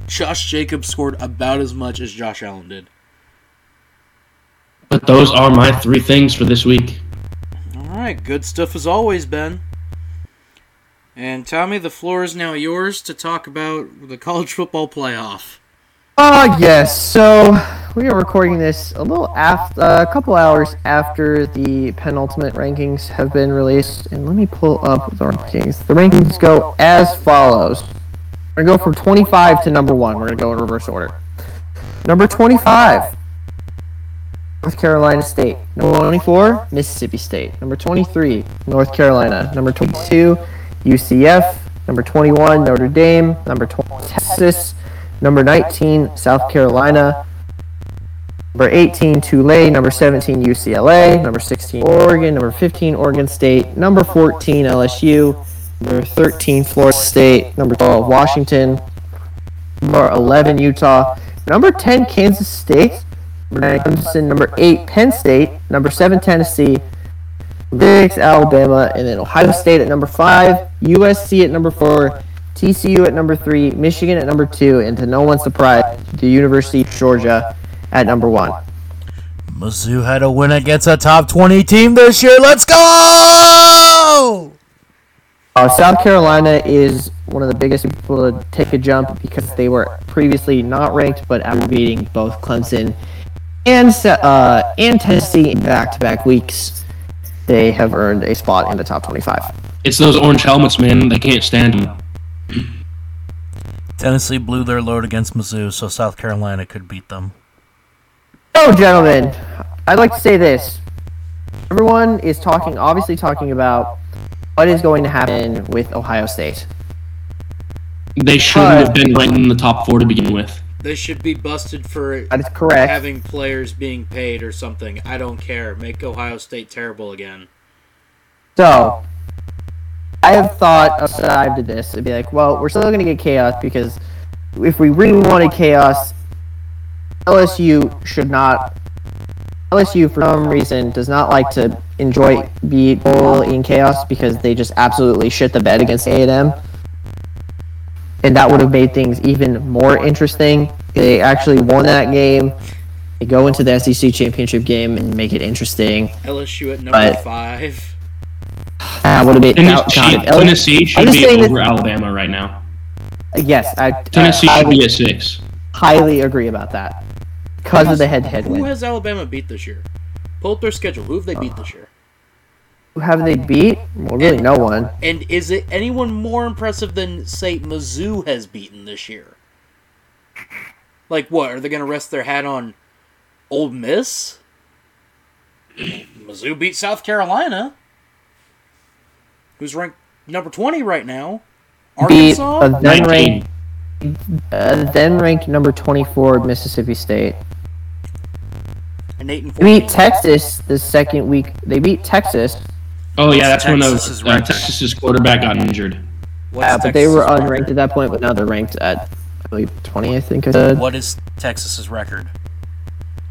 Josh Jacobs scored about as much as Josh Allen did. But those are my three things for this week. All right, good stuff as always, Ben. And Tommy, the floor is now yours to talk about the college football playoff. Ah, yes. So we are recording this a little after, uh, a couple hours after the penultimate rankings have been released. And let me pull up the rankings. The rankings go as follows. We're gonna go from 25 to number one. We're gonna go in reverse order. Number 25, North Carolina State. Number 24, Mississippi State. Number 23, North Carolina. Number 22, UCF. Number 21, Notre Dame. Number 20, Texas. Number 19, South Carolina. Number 18, Tulane. Number 17, UCLA. Number 16, Oregon. Number 15, Oregon State. Number 14, LSU. Number 13, Florida State. Number 12, Washington. Number 11, Utah. Number 10, Kansas State. Number 9, Clemson. Number 8, Penn State. Number 7, Tennessee. 6, Alabama. And then Ohio State at number 5. USC at number 4. TCU at number 3. Michigan at number 2. And to no one's surprise, the University of Georgia at number 1. Mizzou had a win against a top 20 team this year. Let's go! Uh, South Carolina is one of the biggest people to take a jump because they were previously not ranked, but after beating both Clemson and uh, and Tennessee in back-to-back weeks, they have earned a spot in the top 25. It's those orange helmets, man. They can't stand them. Tennessee blew their load against Mizzou, so South Carolina could beat them. So, gentlemen, I'd like to say this: everyone is talking, obviously talking about what is going to happen with Ohio State. They shouldn't have been ranked in the top four to begin with. They should be busted for That is correct. having players being paid or something. I don't care. Make Ohio State terrible again. So, oh. I have thought a side to this. It'd be like, well, we're still going to get chaos because if we really wanted chaos, LSU should not. LSU, for some reason, does not like to enjoy be all in chaos because they just absolutely shit the bed against A&M. And that would have made things even more interesting. They actually won that game. They go into the SEC championship game and make it interesting. LSU at number But- five. That would have been. Tennessee, God, if LSU Tennessee should I'm be saying that- over Alabama right now. Yes, I, Tennessee I, I should would be at six. highly agree about that because of the head-to-head Who win. has Alabama beat this year? Pull up their schedule. Who have they beat this year? Who have they beat? Well, really, no one. And is it anyone more impressive than say Mizzou has beaten this year? Like what? Are they going to rest their hat on Ole Miss? Mizzou beat South Carolina, who's ranked number twenty right now. Beat Arkansas. a then ranked, uh, then ranked number twenty-four Mississippi State. and eight and They beat Texas the second week. They beat Texas, Oh yeah, that's when uh, Texas's uh, record? Texas's quarterback got injured. What's uh, but they Texas's were record? unranked at that point. But now they're ranked at I believe twenty. I think I said. What is Texas's record?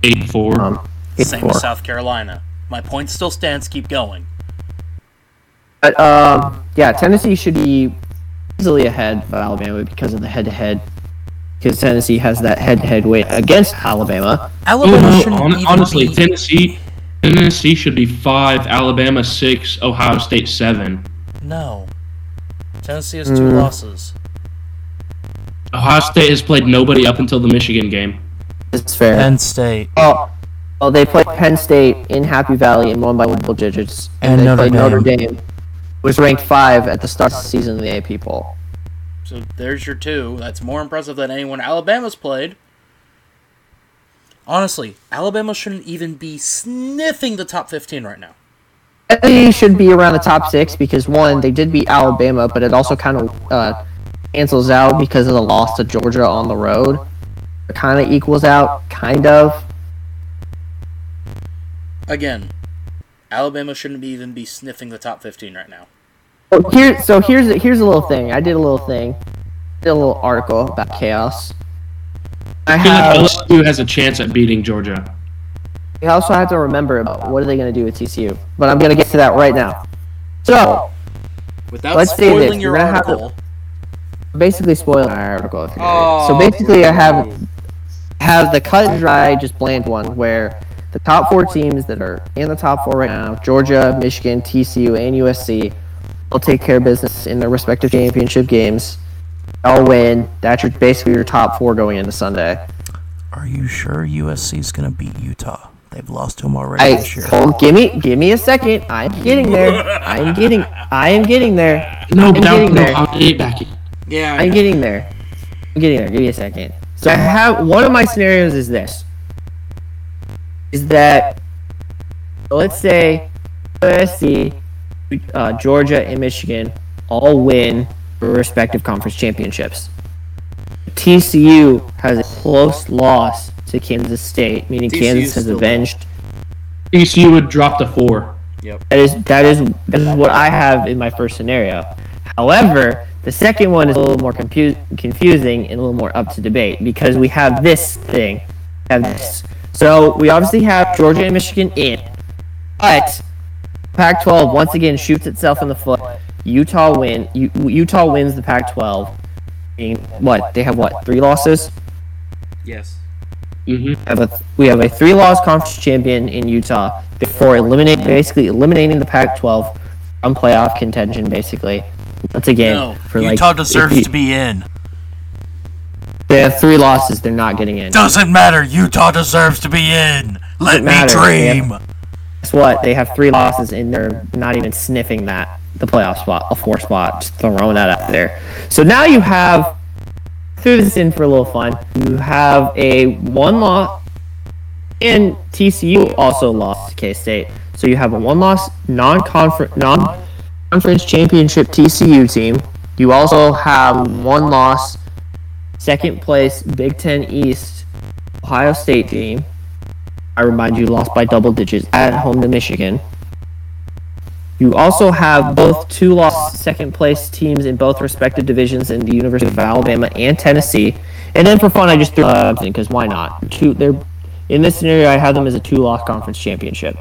Eight four. Um, eight Same four. as South Carolina. My point still stands. Keep going. But um, yeah, Tennessee should be easily ahead of Alabama because of the head-to-head. Because Tennessee has that head-to-head weight against Alabama. oh Alabama no, shouldn't hon- even honestly, be- Tennessee, Tennessee should be five, Alabama six, Ohio State seven. No. Tennessee has two Mm. losses. Ohio State has played nobody up until the Michigan game. It's fair. Penn State. Oh, Oh, they played Penn State in Happy Valley and won by double digits. And they Notre played Notre Dame. Dame, was ranked five at the start of the season in the AP poll. So there's your two. That's more impressive than anyone Alabama's played. Honestly, Alabama shouldn't even be sniffing the top 15 right now. They should be around the top six because one, they did beat Alabama, but it also kind of uh, cancels out because of the loss to Georgia on the road. It kind of equals out, kind of. Again, Alabama shouldn't be even be sniffing the top 15 right now. So here, so here's here's a little thing. I did a little thing, did a little article about chaos. I I feel like have. LSU has a chance at beating Georgia. We also have to remember about what are they going to do with TCU. But I'm going to get to that right now. So Without Let's spoiling this, your you're gonna have to- article, basically spoiling my article. Oh, so basically, I have have the cut and dry, just bland one where the top four teams that are in the top four right now: Georgia, Michigan, TCU, and USC, will take care of business in their respective championship games. All win. That's your, basically your top four going into Sunday. Are you sure USC is gonna beat Utah? They've lost to them already I this year. hold, give me give me a second. I'm getting there. I'm getting I am getting there. No, I'm but getting no, there. I'll get back. yeah, I'm getting there. I'm getting there. Give me a second. So I have one of my scenarios is this: is that let's say USC, uh, Georgia, and Michigan all win their respective conference championships. TCU has a close loss to Kansas State, meaning TCU 's Kansas has avenged. TCU would drop to four. Yep. That is that is that is what I have in my first scenario. However, the second one is a little more confu- confusing and a little more up to debate because we have this thing. Have this. So we obviously have Georgia and Michigan in, but Pac-12 once again shoots itself in the foot. Utah win. U- Utah wins the Pac-12. Being what they have what three losses? yes. hmm have a we have a three loss conference champion in Utah. Therefore, eliminate basically eliminating the Pac-12 from playoff contention. Basically, once again, No. for like Utah deserves you- to be in. They have three losses. They're not getting in. Doesn't matter. Utah deserves to be in. Let me matter. They dream. Guess what? They have three losses and they're not even sniffing that the playoff spot, a four spot. Just throwing that out there. So now you have threw this in for a little fun. You have a one loss, and TCU also lost to K State. So you have a one loss non-conference non-conference championship TCU team. You also have one loss second place Big Ten East Ohio State team. I remind you, lost by double digits at home to Michigan. You also have both two lost second place teams in both respective divisions in the University of Alabama and Tennessee. And then for fun, I just threw uh, in because why not? Two, they're in this scenario. I have them as a two-loss conference championship.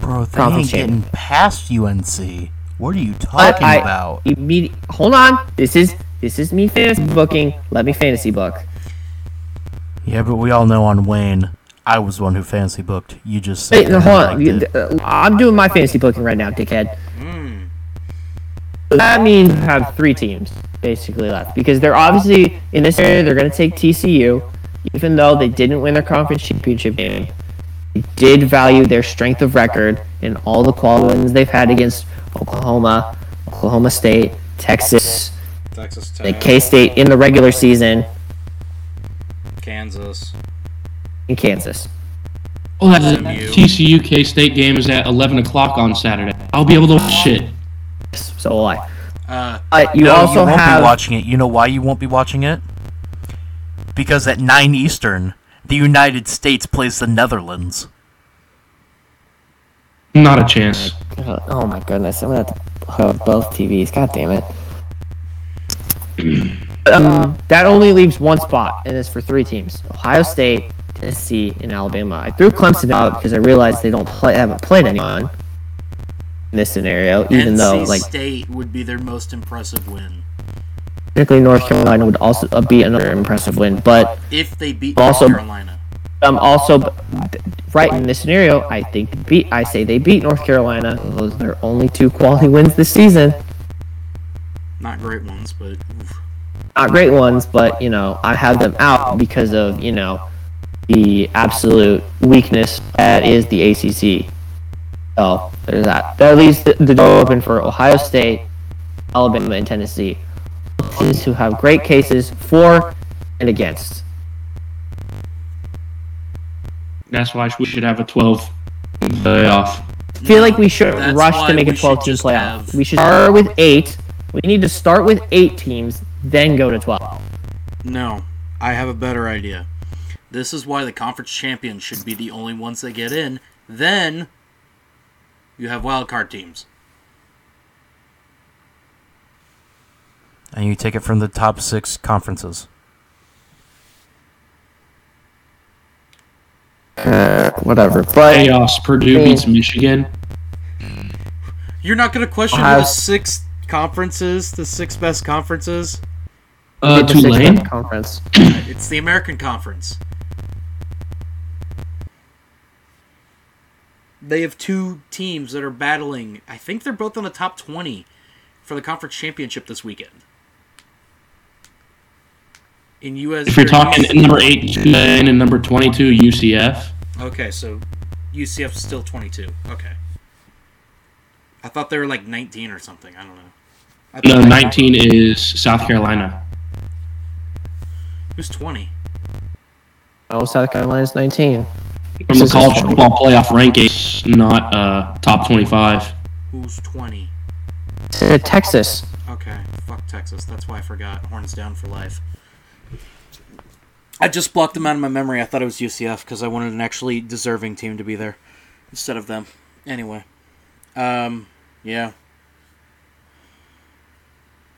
Bro, they Conference ain't getting past UNC. What are you But talking I about? immedi- hold on. This is this is me fantasy booking. Let me fantasy book. Yeah, but we all know on Wayne, I was the one who fancy booked. You just Wait, said no, hold on. You- uh, I'm doing my fantasy booking right now, dickhead. That means you have three teams basically left because they're obviously in this area. They're going to take TCU, even though they didn't win their conference championship game. They did value their strength of record and all the quality wins they've had against Oklahoma, Oklahoma State, Texas, Texas Tech, K State in the regular season, Kansas. And Kansas. Oh, that SMU. TCU K State game is at 11 o'clock on Saturday. I'll be able to watch it. So will I. Uh, But you no, also you won't have be watching it. You know why you won't be watching it? Because at 9 Eastern, the United States plays the Netherlands. Not a chance. Oh my goodness, I'm gonna have to hook up both TVs. God damn it. um, that only leaves one spot, and it's for three teams: Ohio State, Tennessee, and Alabama. I threw Clemson out because I realized they don't play, haven't played anyone in this scenario. Even NC though, like, State would be their most impressive win technically North Carolina would also uh, be another impressive win. But if they beat Also- North Carolina. um, also, right in this scenario, I think beat. I say they beat North Carolina. Those are their only two quality wins this season. Not great ones, but oof. not great ones, but you know, I have them out because of you know the absolute weakness that is the ACC. So there's that. That leaves the, the door open for Ohio State, Alabama, and Tennessee. Teams who have great cases for and against. That's why we should have a 12 playoff. I feel like we should That's rush to make a 12 should team just playoff. have- We should start with eight. We need to start with eight teams, then go to 12. No, I have a better idea. This is why the conference champions should be the only ones that get in. Then you have wild card teams. And you take it from the top six conferences. Uh, whatever. But Chaos. Purdue beats Michigan. You're not going to question Ohio- the six conferences, the six best conferences. Uh, the Six Tulane. Conference. It's the American Conference. They have two teams that are battling. I think they're both in the top 20 for the conference championship this weekend. In US If you're talking number 8, Tulane, and number 22, UCF. Okay, so UCF's still 22. Okay. I thought they were like 19 or something. I don't know. I No, thought- 19 is South Carolina. Who's 20? Oh, South Carolina's 19. From the college football playoff rankings, not uh, top 25. Who's 20? Uh, Texas. Okay, fuck Texas. That's why I forgot. Horns down for life. I just blocked them out of my memory. I thought it was UCF because I wanted an actually deserving team to be there instead of them. Anyway, um, yeah,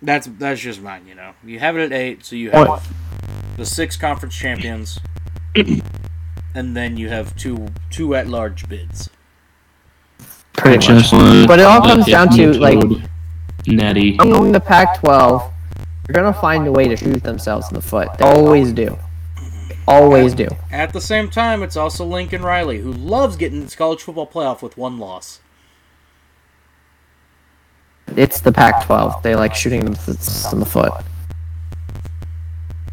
that's that's just mine. You know, you have it at eight, so you have the six conference champions, and then you have two two at large bids. Pretty much. But it all comes down to, Toad, like- Nettie. Among the Pac-12, they're gonna find a way to shoot themselves in the foot. They always do. They always do. At the same time, it's also Lincoln Riley who loves getting his college football playoff with one loss. It's the Pac-12. They like shooting themselves in the foot.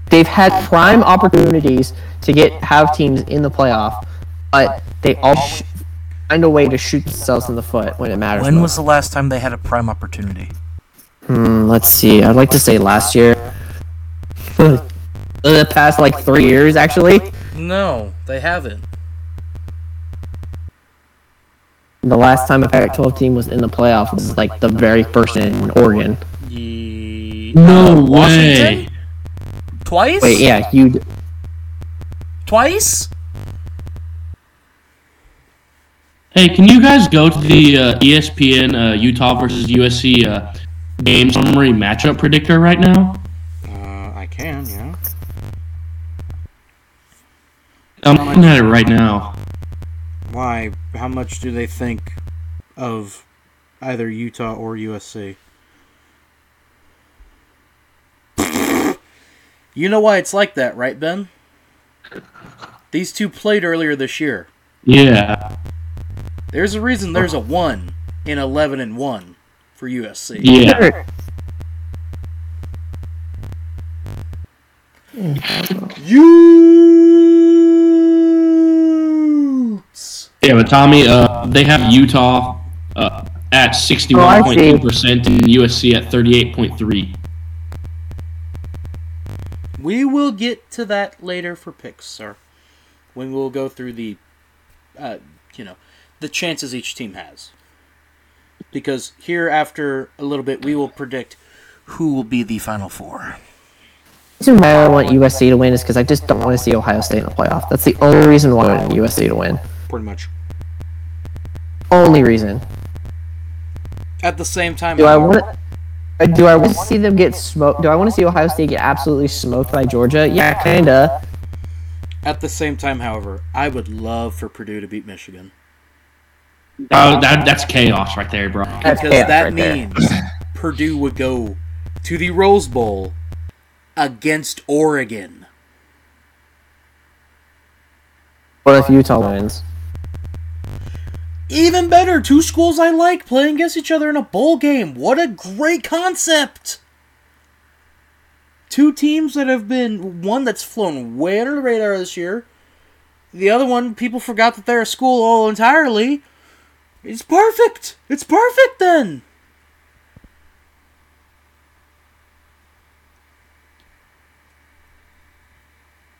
They've had prime opportunities to get have teams in the playoff, but they all sh- find a way to shoot themselves in the foot when it matters. When most. was the last time they had a prime opportunity? Hmm, let's see. I'd like to say last year. the past like three years, actually. No, they haven't. The last time a Pac-12 team was in the playoff was like the very first in Oregon. Ye- No uh, Washington? Way. Twice? Wait, yeah, you. Twice? Hey, can you guys go to the uh, ESPN uh, Utah versus USC uh, game summary matchup predictor right now? Uh, I can, yeah. I'm looking at it right now. Why? How much do they think of either Utah or USC? You know why it's like that, right, Ben? These two played earlier this year. Yeah, There's a reason there's a 1 in 11 and 1 for USC. yeah. Utes! Yeah, but Tommy, uh, they have Utah uh, at 61.2% and USC at 38.3. We will get to that later for picks, sir. When we'll go through the, uh, you know, the chances each team has. Because here, after a little bit, we will predict Who will be the final four? The reason why I want USC to win is because I just don't want to see Ohio State in the playoff. That's the only reason why I want USC to win. pretty much. Only reason. At the same time, Do I want? Uh, Do I want to see them get smoked? Do I want to see Ohio State get absolutely smoked by Georgia? Yeah, kinda. at the same time, however, I would love for Purdue to beat Michigan Uh, that, that's chaos right there, bro. That's because chaos that right there. means Purdue would go to the Rose Bowl against Oregon. What if Utah wins? Even better, two schools I like playing against each other in a bowl game. What a great concept! Two teams that have been one that's flown way under the radar this year, the other one, people forgot that they're a school all entirely. It's perfect. It's perfect then.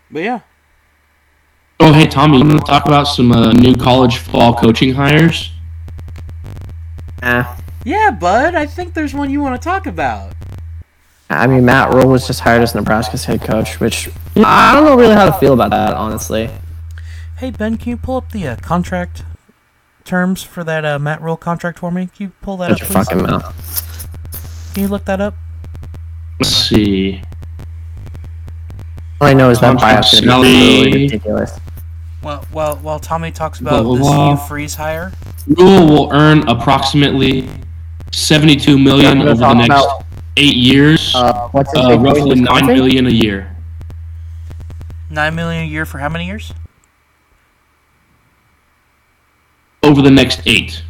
But yeah, Oh, hey Tommy, you want to talk about some uh, new college football coaching hires? Eh. yeah, bud. I think there's one you want to talk about. I mean, Matt Rhule was just hired as Nebraska's head coach, which I don't know really how to feel about that, honestly. Hey Ben, can you pull up the uh, contract terms for that uh, Matt Rhule contract for me? Can you pull that Shut up, your please? fucking mouth. Can you look that up? Let's see. All I know is that Contract buyup's gonna be really ridiculous. Well, while while Tommy talks about Blah, blah, this new Freeze hire, Rhule will earn approximately seventy-two million I'm over the next about- eight years, Uh, what's uh, big boy in roughly nine Wisconsin? million a year. nine million a year for how many years? over the next eight,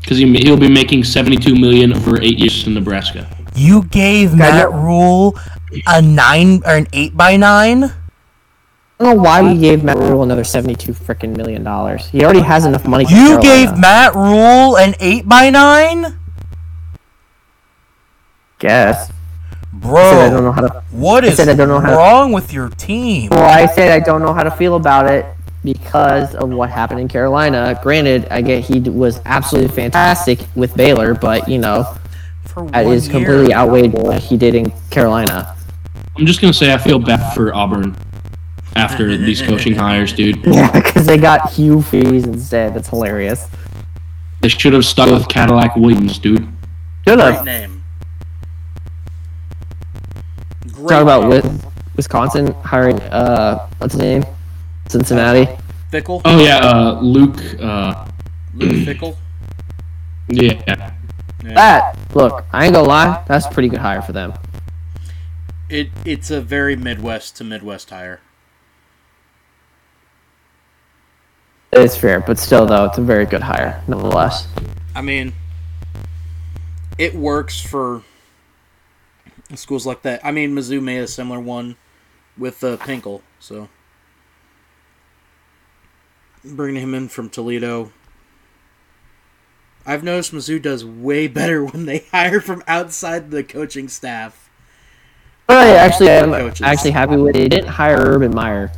because he, he'll be making seventy-two million over eight years in Nebraska. You gave Matt Rhule a nine or an eight by nine. I don't know why we gave Matt Rhule another seventy-two freaking million dollars. He already has enough money. You Carolina. gave Matt Rhule an eight by nine, guess. Bro, I said I don't know how to. What is said I don't know how to- wrong with your team? Well, I said I don't know how to feel about it because of what happened in Carolina. Granted, I get he was absolutely fantastic with Baylor, but you know For that one year. completely outweighed what he did in Carolina. I'm just gonna say I feel bad for Auburn after these coaching hires, dude. Yeah, because they got Hugh Freeze instead. That's hilarious. They should have stuck with Cadillac Williams, dude. Should Great name. Great talk about name. Wi- Wisconsin hiring uh what's his name? Cincinnati. Fickell. Oh yeah, uh, Luke. Uh, Luke Fickell. yeah, That look, I ain't gonna lie, that's a pretty good hire for them. It it's a very Midwest to Midwest hire. It's fair, but still though, it's a very good hire nonetheless. I mean, it works for schools like that. I mean, Mizzou made a similar one with uh, Pinkle, so bringing him in from Toledo. I've noticed Mizzou does way better when they hire from outside the coaching staff. I actually Coaches. actually happy with it. They didn't hire Urban Meyer.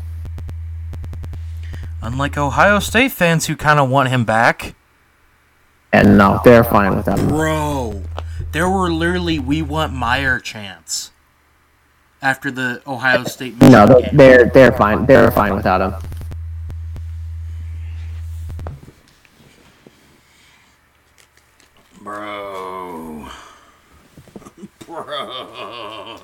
Unlike Ohio State fans who kind of want him back. And no, they're fine with that. Bro, there were literally "We want Meyer" chants after the Ohio State. No, game. they're they're fine. They're fine without him. bro, bro.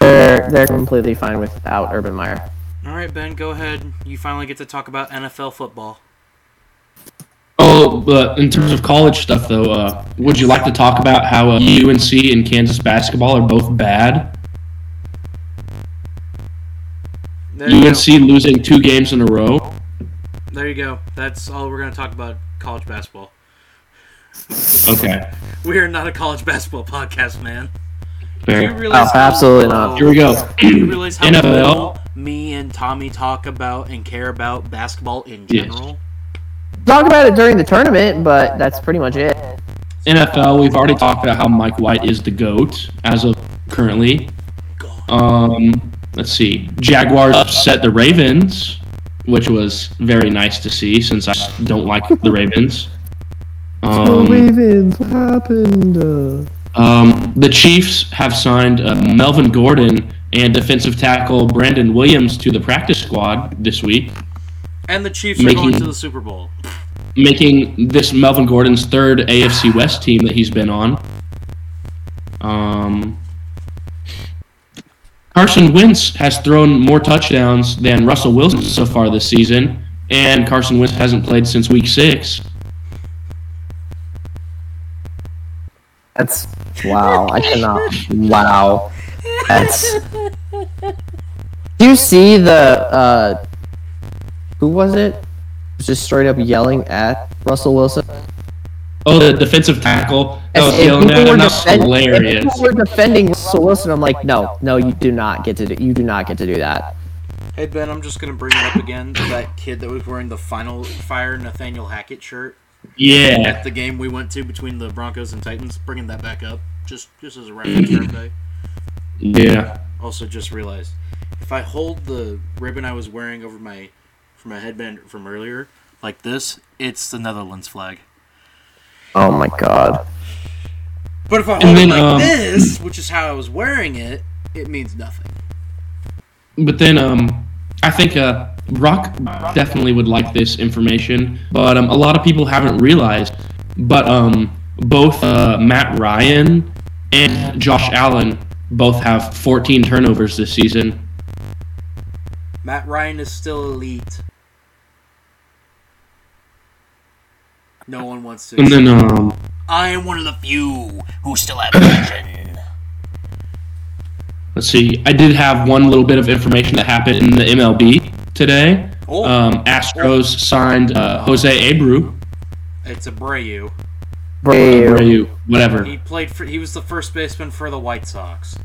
They're they're completely fine without Urban Meyer. All right, Ben, go ahead. You finally get to talk about NFL football. Oh, but in terms of college stuff, though, uh, would you like to talk about how uh, UNC and Kansas basketball are both bad? There you UNC losing two games in a row. There you go. That's all we're gonna talk about college basketball. Okay, We are not a college basketball podcast, man. fair. You realize Oh, how absolutely not. little- Here we go. You realize how NFL. Little me and Tommy talk about and care about basketball in Yes. general? Talk about it during the tournament, but that's pretty much it. NFL, we've already talked about how Mike White is the GOAT as of currently. Um, let's see. Jaguars upset the Ravens, which was very nice to see since I don't like the Ravens. Um, Ravens, what happened? um, the Chiefs have signed uh, Melvin Gordon and defensive tackle Brandon Williams to the practice squad this week, And the Chiefs are going Making- to the Super Bowl. making this Melvin Gordon's third AFC West team that he's been on. Um, Carson Wentz has thrown more touchdowns than Russell Wilson so far this season, and Carson Wentz hasn't played since week six. That's wow. I cannot. Wow. That's. Do you see the uh, who was it? Just straight up yelling at Russell Wilson. Oh, the defensive tackle that was yelling people at were him. That's defend- hilarious. people were defending Russell Wilson. I'm like, no, no, you do not get to do. You do not get to do that. Hey Ben, I'm just gonna bring it up again. That kid that was wearing the final fire Nathaniel Hackett shirt Yeah. at the game we went to between the Broncos and Titans. Bringing that back up, just just as a reference for everybody. Yeah. Also, just realized if I hold the ribbon I was wearing over my for my headband from earlier like this, it's the Netherlands flag. Oh my god. But if I hold And then, it like um, this, which is how I was wearing it, it means nothing. But then, um, I think uh, Rock definitely would like this information, but um, a lot of people haven't realized. But um, both uh, Matt Ryan and Josh Allen both have 14 turnovers this season. Matt Ryan is still elite. No one wants to. And then, um, I am one of the few who still have vision. let's see. I did have one little bit of information that happened in the MLB today. Oh. Um, Astros signed uh, Jose Abreu, It's Abreu. Brave. Abreu, whatever. He played for. He was the first baseman for the White Sox.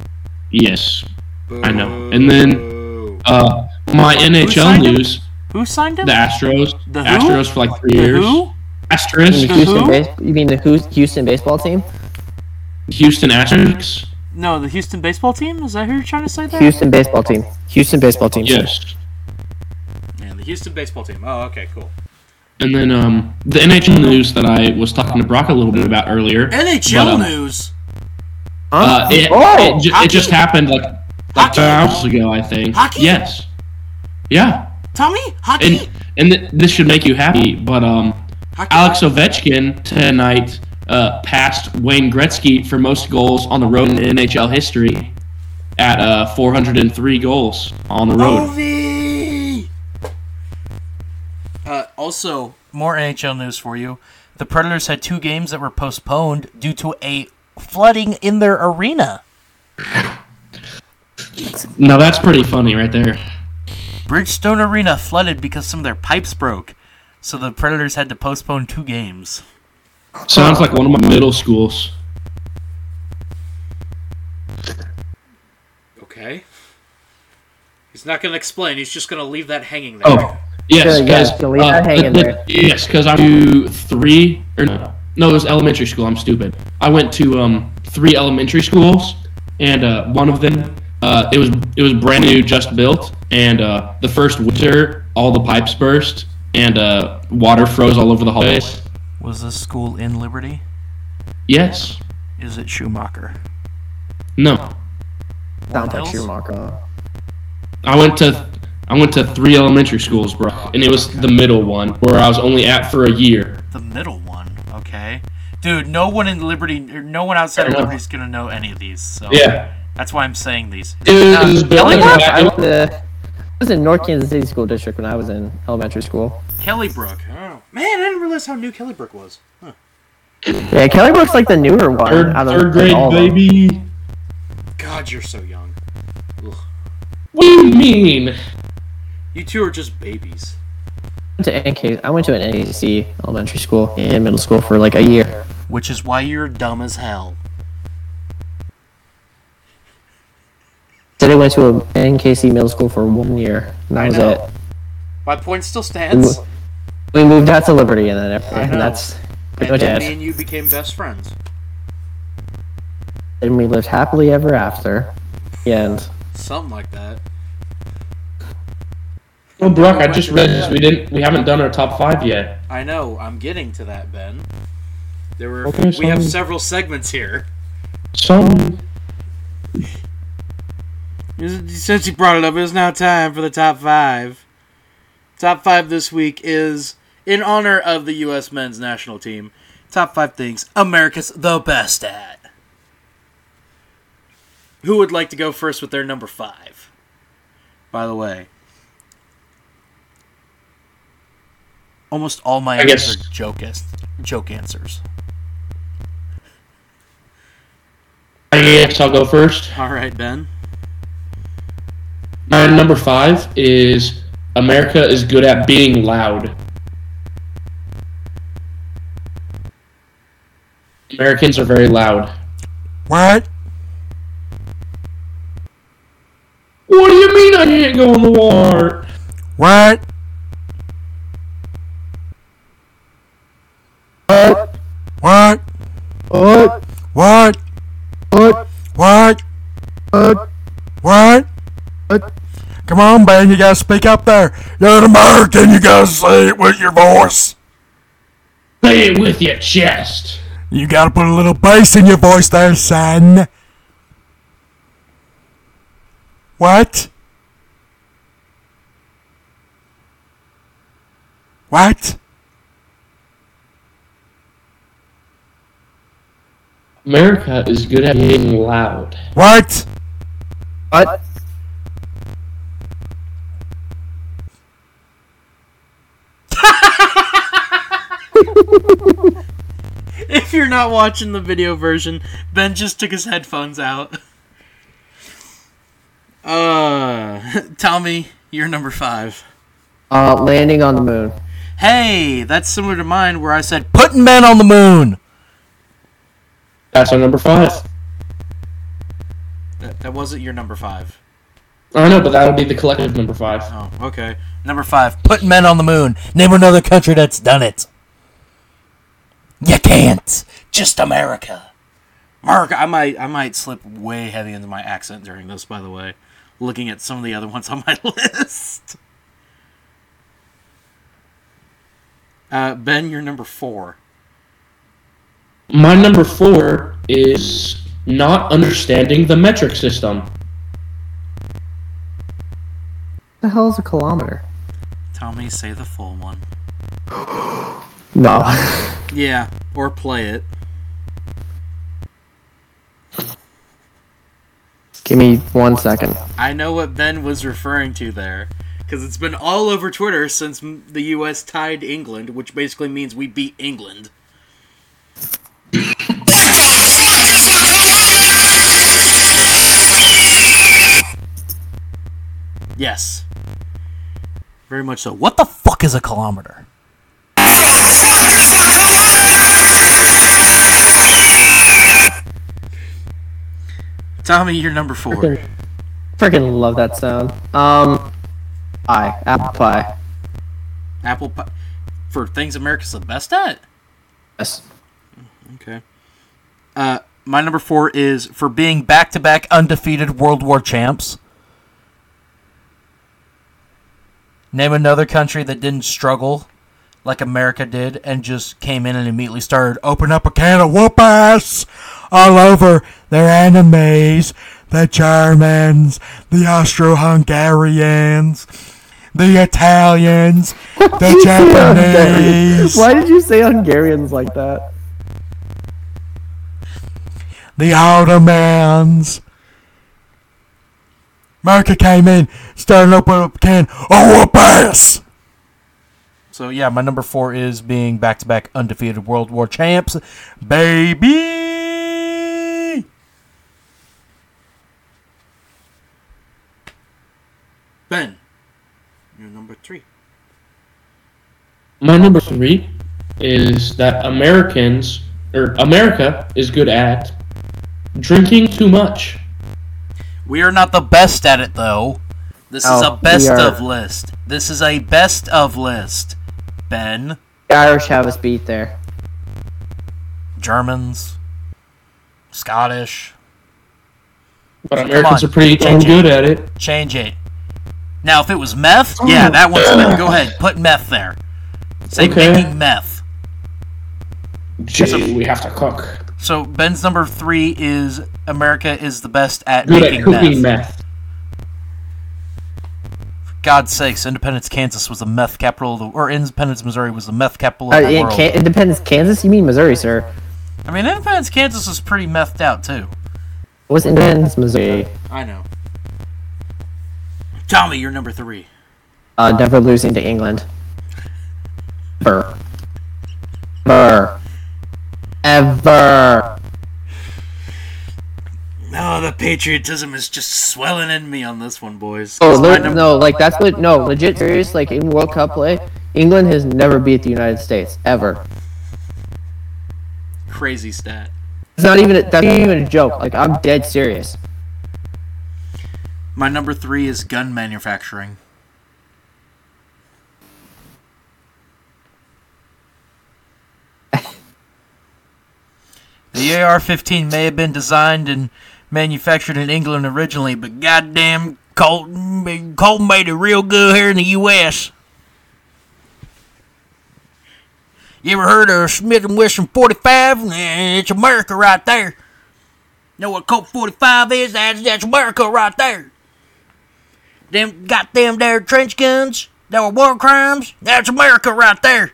Yes. Boo. I know. And then- Uh, my NHL signed him? news: who signed him? the Astros, The who? Astros for like three The years. who? Asterisk. The Houston who? base, you mean the Hous- Houston baseball team? Houston Astros. No, the Houston baseball team. Is that who you're trying to say there? Houston baseball team. Houston baseball team. Yes. Yeah, the Houston baseball team. Oh, okay, cool. And then um, the NHL news that I was talking to Brock a little bit about earlier. NHL But, um, news. Uh, it, Oh, it, ju- it just happened like like Hockey? two hours ago, I think. Hockey? Yes. Yeah. Tommy, hockey. And and th- this should make you happy, but um, hockey. Alex Ovechkin tonight uh, passed Wayne Gretzky for most goals on the road in NHL history at uh, 403 goals on the road. Ovi! Uh, also, more NHL news for you. The Predators had two games that were postponed due to a flooding in their arena. Now that's pretty funny right there. Bridgestone Arena flooded because some of their pipes broke. So the Predators had to postpone two games. Sounds like one of my middle schools. Okay. He's not going to explain. He's just going to leave that hanging there. Oh, yes, Yeah, yeah, because so leave that hanging there. yes, because I do three or no, no, it was elementary school. I'm stupid. I went to um three elementary schools, and uh, one of them uh, it was it was brand new, just built, and uh, the first winter all the pipes burst and uh, water froze all over the hallways. Was this school in Liberty? Yes, Is it Schumacher? no, Sounds like Hills? Schumacher. I went to I went to three elementary schools, bro, and it was the middle one where I was only at for a year. The middle one. Okay. Dude, no one in Liberty, no one outside of Liberty is going to know any of these. So Yeah, That's why I'm saying these. it Um, was I, built went to, I, went to, I was in North Kansas City School District when I was in elementary school. Kellybrook. Oh. Man, I didn't realize how new Kellybrook was. Huh. Yeah, Kellybrook's like the newer one Third, out of third like, grade, all of baby. God, you're so young. Ugh. What do you mean? You two are just babies. I went to NK, I went to an NAC elementary school and middle school for like a year. Which is why you're dumb as hell. Then I went to a NKC middle school for one year, and that I was know. it. My point still stands. We moved out to Liberty, and then I and that's pretty And much then me and you became best friends. And we lived happily ever after. The end. Something like that. Well, Brock, I just realized we didn't. We haven't done our top five yet. I know. I'm getting to that, Ben. There were. Okay, we have several segments here. Some Since you brought it up, it's now time for the top five. Top five this week is in honor of the U.S. men's national team. Top five things America's the best at. Who would like to go first with their number five? By the way, almost all my I answers guess- are joke, joke answers. I guess I'll go first. All right, Ben. My number five is America is good at being loud. Americans are very loud. What? What do you mean I can't go in the war. What? What? What? What? What? What? What? What? What? What? Come on, Ben, you gotta speak up there. You're an American, you gotta say it with your voice. Say it with your chest. You gotta put a little bass in your voice there, son. What? What? America is good at being loud. What? What? If you're not watching the video version, Ben just took his headphones out. Uh, Tommy, you're number five. Uh, landing on the moon. Hey, that's similar to mine where I said Putting men on the moon. That's our number five. that, that wasn't your number five. I know, but that would be the collective number five. Oh, okay. Number five. Putting men on the moon. Name another country that's done it. You can't. Just America. Mark, I might I might slip way heavy into my accent during this, by the way. Looking at some of the other ones on my list. Uh, ben, you're number four. My number four is not understanding the metric system. the hell is a kilometer? Tommy, say the full one. No. Yeah, or play it. Give me one second. I know what Ben was referring to there. Because it's been all over Twitter since the U.S. tied England, which basically means we beat England. Yes. Very much so. What the fuck is a kilometer? Tommy, you're number four. Freaking, freaking love that sound. Um, pie, apple pie. Apple pie. For things America's the best at? Yes. Okay. Uh, my number four is for Being back to back undefeated World War champs. Name another country that didn't struggle like America did and just came in and immediately started open up a can of whoop ass all over their enemies. The Germans, the Austro Hungarians, the Italians, the Japanese, Why did you say Hungarians like that? the Ottomans. America came in, started open up a can of whoop ass. So yeah, my number four is being back-to-back undefeated World War champs, baby. Ben. You're number three. My number three is that Americans or America is good at drinking too much. We are not the best at it, though. This is Oh, a best are. of list. This is a best of list. Ben. The Irish have us beat there. Germans, Scottish. But Come Americans are pretty damn good at it. Change it. Now, if it was meth, yeah, that one's meth. Go ahead, put meth there. Say Okay. making meth. Gee, we have to cook. So Ben's number three is America is the best at Good at making cooking meth. meth. God's sakes, Independence, Kansas was the meth capital of the, or Independence, Missouri was the meth capital Uh, of the world. can Independence, Kansas? You mean Missouri, sir? I mean, Independence, Kansas is pretty methed out too. What's Independence, Missouri? I know. Tommy, you're number three. Uh, never losing to England. Ever. Ever. Ever. No, the patriotism is just swelling in me on this one, boys. Oh my le- num- no, like that's what, no, legit serious, like in World Cup play, England has never beat the United States, ever. Crazy stat. It's not even, a, that's not even a joke, like I'm dead serious. My number three is gun manufacturing. The AR-15 may have been designed and manufactured in England originally, but goddamn, Colton, Colton made it real good here in the U.S. You ever heard of Smith & Wesson 45? Eh, It's America right there. Know what Colt 45 is? That's, that's America right there. Them them there trench guns that were war crimes. That's America right there.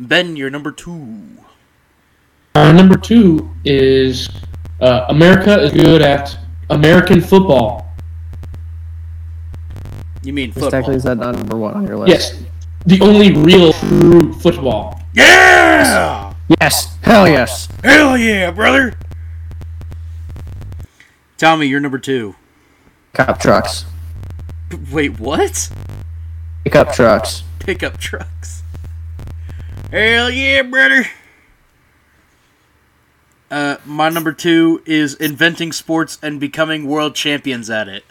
Ben, you're number two. Uh, number two is uh, America is good at American football. You mean Exactly, is that not number one on your list? Yes, the only real true football. Yeah! Yes. Hell yes. Hell yeah, brother! Tommy, you're number two. Cop trucks. Wait, what? Pickup trucks. Pickup trucks. Hell yeah, brother! Uh, my number two is inventing sports and becoming world champions at it.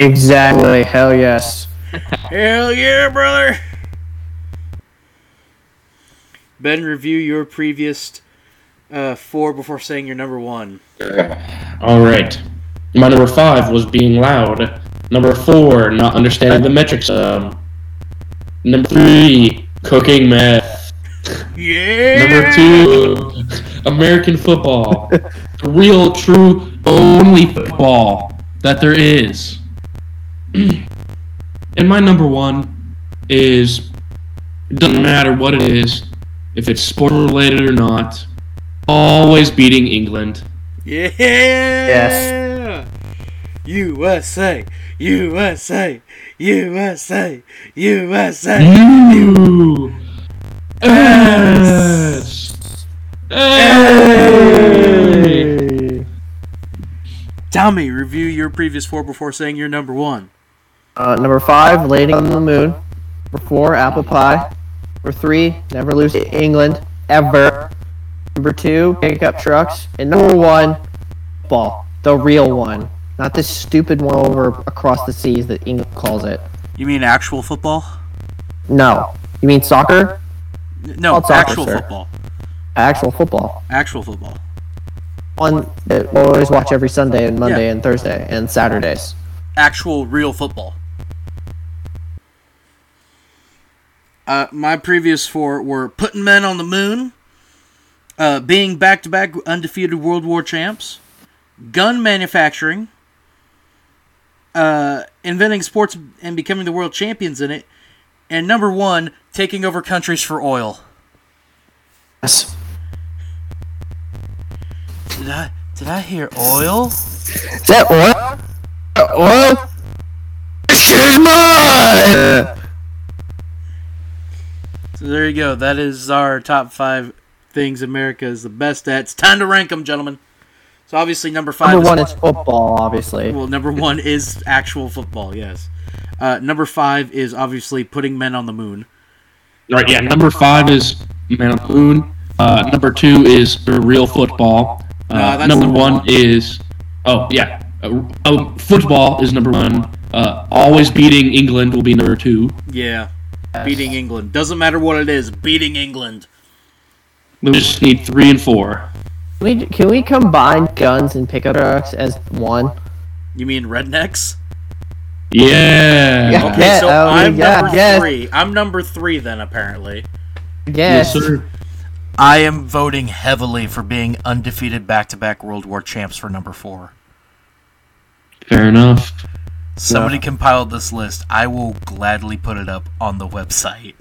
Exactly. Hell yes. Hell yeah, brother! Ben, review your previous uh, four before saying your number one. All right. My number five was being loud. Number four, not understanding the metrics. Um, number three, cooking meth. Yeah! Number two, uh, American football. The real, true, only football that there is. and my number one is it doesn't matter what it is, if it's sport related or not, always beating England. Yeah! Yes. USA! USA! USA! USA! You yes. Hey! Tommy, review your previous four before saying your number one. Uh, number five, landing on the moon. Number four, apple pie. Number three, never lose to England ever. Number two, pickup trucks. And number one, Ball. The real one, not this stupid one over across the seas that England calls it. You mean actual football? No, you mean soccer? No, soccer, actual football. Actual football. Actual football. One that we'll always watch every Sunday and Monday and Thursday and Saturdays. Actual real football. Uh, my previous four were putting men on the moon, uh, being back to back undefeated World War champs, gun manufacturing, uh, inventing sports and becoming the world champions in it, and number one, taking over countries for oil. Yes. Did I did I hear oil? Is that oil? Oil? Excuse me! So there you go. That is our top five things America is the best at. It's time to rank them, gentlemen. So obviously number five. Number is- one is football, obviously. Well, number one is actual football. Yes. Uh, number five is obviously putting men on the moon. Right. yeah. Number five is Man on the Moon. Uh, number two is real football. Uh, that's number number one, one. is oh yeah, uh, oh, football is number one. Uh, always beating England will be number two. Yeah. Beating England. Doesn't matter what it is. Beating England. We just need three and four. We, can we combine guns and pickup trucks as one? You mean rednecks? Yeah. Yeah. Okay, so oh, I'm yeah, number yeah. three. I'm number three then, apparently. Yes. Yes, sir. I am voting heavily for being undefeated back-to-back World War champs for number four. Fair enough. Somebody compiled this list. I will gladly put it up on the website.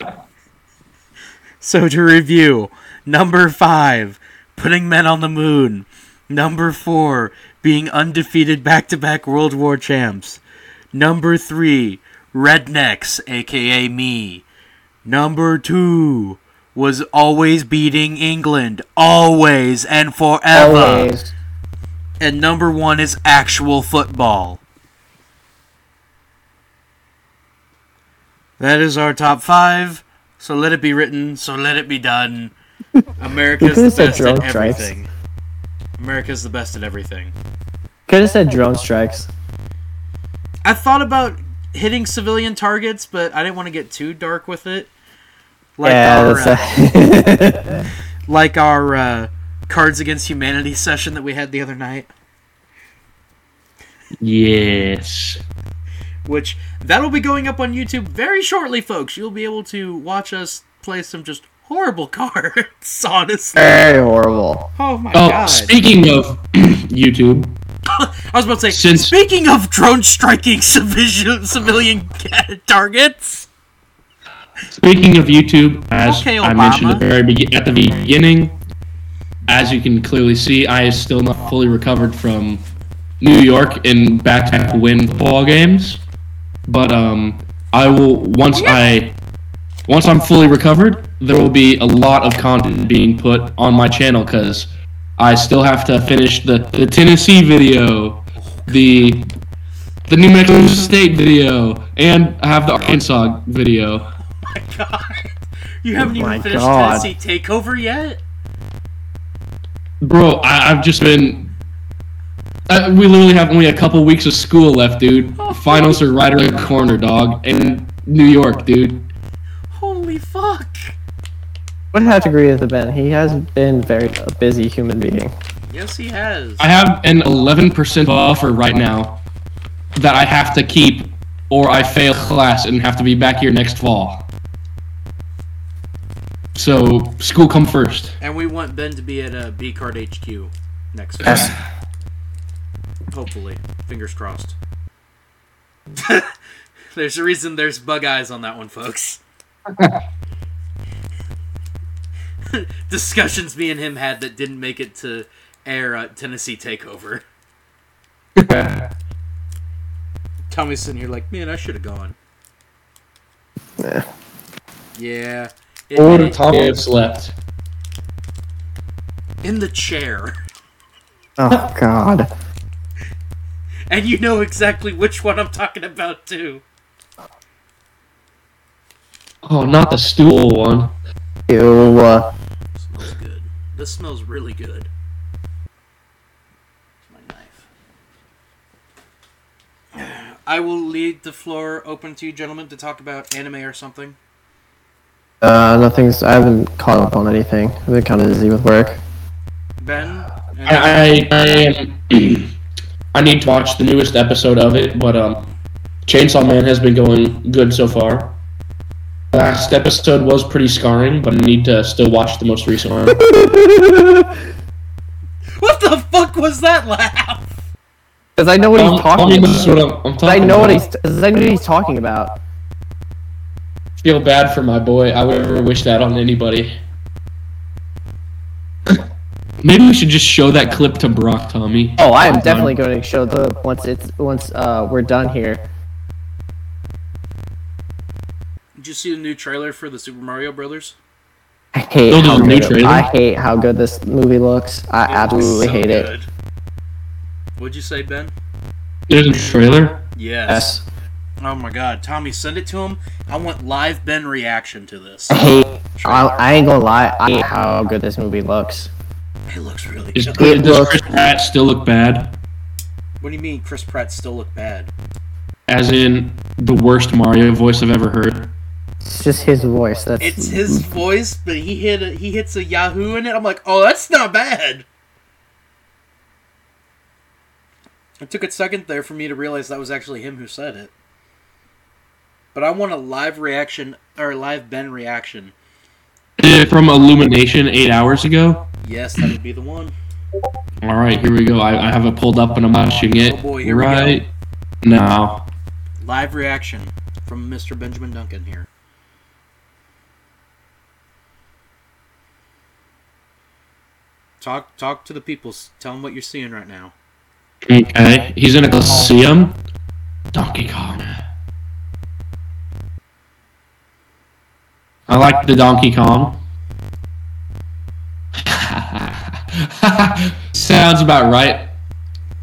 So to review, number five, putting men on the moon. Number four, being undefeated back-to-back World War champs. Number three, rednecks, aka me. Number two was always beating England, always and forever. Always. And number one is actual football. That is our top five. So let it be written. So let it be done. America's the best at strikes. everything. America's the best at everything. Could have said drone strikes. I thought about hitting civilian targets, but I didn't want to get too dark with it. Like yeah, our uh, like our uh, Cards Against Humanity session that we had the other night, Yes. which that'll be going up on YouTube very shortly, folks. You'll be able to watch us play some just horrible cards. Honestly, very horrible. oh my Oh, god! speaking of YouTube, I was about to say, Since- speaking of drone striking civilian civilian targets. speaking of YouTube, as Okay, I mentioned at the very be- at the beginning, as you can clearly see, I is still not fully recovered from New York in back-to-back win ball games. But um, I will once I once I'm fully recovered, there will be a lot of content being put on my channel because I still have to finish the, the Tennessee video, the the New Mexico State video, and I have the Arkansas video. Oh my god, you haven't even finished God. Tennessee Takeover yet. Bro, I, I've just been. Uh, we literally have only a couple weeks of school left, dude. Finals are right around the corner, dog. In New York, dude. Holy fuck! Would have to agree with the Ben. He has been very a busy human being. Yes, he has. I have an 11% buffer right now that I have to keep, or I fail class and have to be back here next fall. So, school come first. And we want Ben to be at uh, B Card HQ next week. Hopefully. Fingers crossed. there's a reason there's bug eyes on that one, folks. Discussions me and him had that didn't make it to air uh, Tennessee Takeover. Tommy's sitting here like, man, I should have gone. Yeah. Yeah. It- Or it- Tom- It's left. in the chair. Oh God. And you know exactly which one I'm talking about, too. Oh, not the stool one. Ew. uh, Smells good. This smells really good. It's my knife. I will leave the floor open to you, gentlemen, to talk about anime or something. Uh, nothing's. I haven't caught up on anything. I've been kind of busy with work. Ben, I, I, I am. I need to watch the newest episode of it, but um, Chainsaw Man has been going good so far. Last episode was pretty scarring, but I need to still watch the most recent one. what the fuck was that laugh? Cause I know what he's talking mean, that's about. what I'm, I'm talking I know what he's. Cause I know what he's talking about. Feel bad for my boy. I would never wish that on anybody. Maybe we should just show that clip to Brock, Tommy. Oh, I am definitely going to show the once it's once uh we're done here. You see the new trailer for the Super Mario Brothers? I hate there's how a new good it- trailer? I hate how good this movie looks. I It absolutely so hate it. What'd you say, Ben? There's a trailer. Yes. Yes. Oh my god, Tommy, send it to him. I want live Ben reaction to this. I hate. I, I ain't gonna lie. I hate how good this movie looks. It looks really Is, good. It does looks- Chris Pratt still look bad? What do you mean Chris Pratt still look bad? As in the worst Mario voice I've ever heard. It's just his voice. That's It's his voice, but he hit a, he hits a Yahoo in it. I'm like, oh, that's not bad. It took a second there for me to realize that was actually him who said it. But I want a live reaction or live Ben reaction. From Illumination eight hours ago. Yes, that would be the one. All right, here we go. I, I have it pulled up and I'm watching it Oh boy, here we go. right now. Live reaction from Mr. Benjamin Duncan here. Talk talk to the people. Tell them what you're seeing right now. Okay, he's in a Coliseum. Donkey Kong. I like the Donkey Kong. Sounds about right.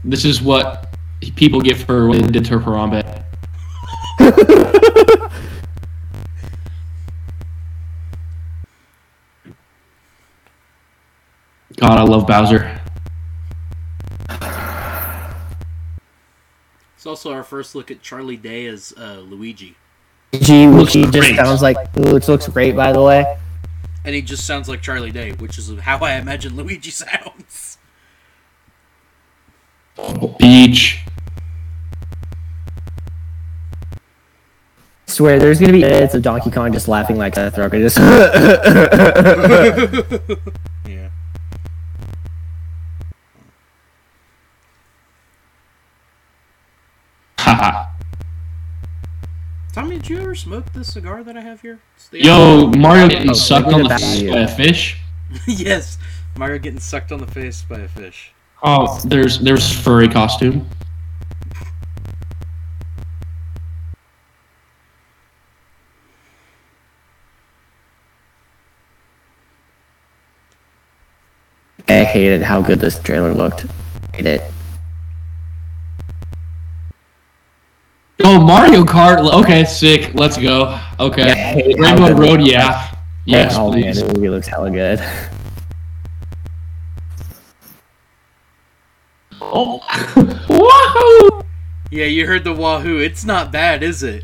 This is what people get for what they did to Harambe. God, I love Bowser. It's also our first look at Charlie Day as uh, Luigi, Luigi, Looks which just great. sounds like which looks great by the way. and he just sounds like Charlie Day, which is how I imagine Luigi sounds. Beach. I swear, there's gonna be minutes of Donkey Kong just laughing like a throat. Just Yeah. Haha. Tommy, did you ever smoke this cigar that I have here? It's the- Yo, Mario getting Oh, sucked on the face view. by a fish. yes, Mario getting sucked on the face by a fish. Oh, there's there's furry costume. I hated how good this trailer looked. Hate it. Oh, Mario Kart. Okay, sick. Let's go. Okay. Yeah, I Rainbow Road. Yeah. Yes, oh man, please. this movie looks hella good. Oh. Wahoo! Yeah, you heard the wahoo. It's not bad, is it?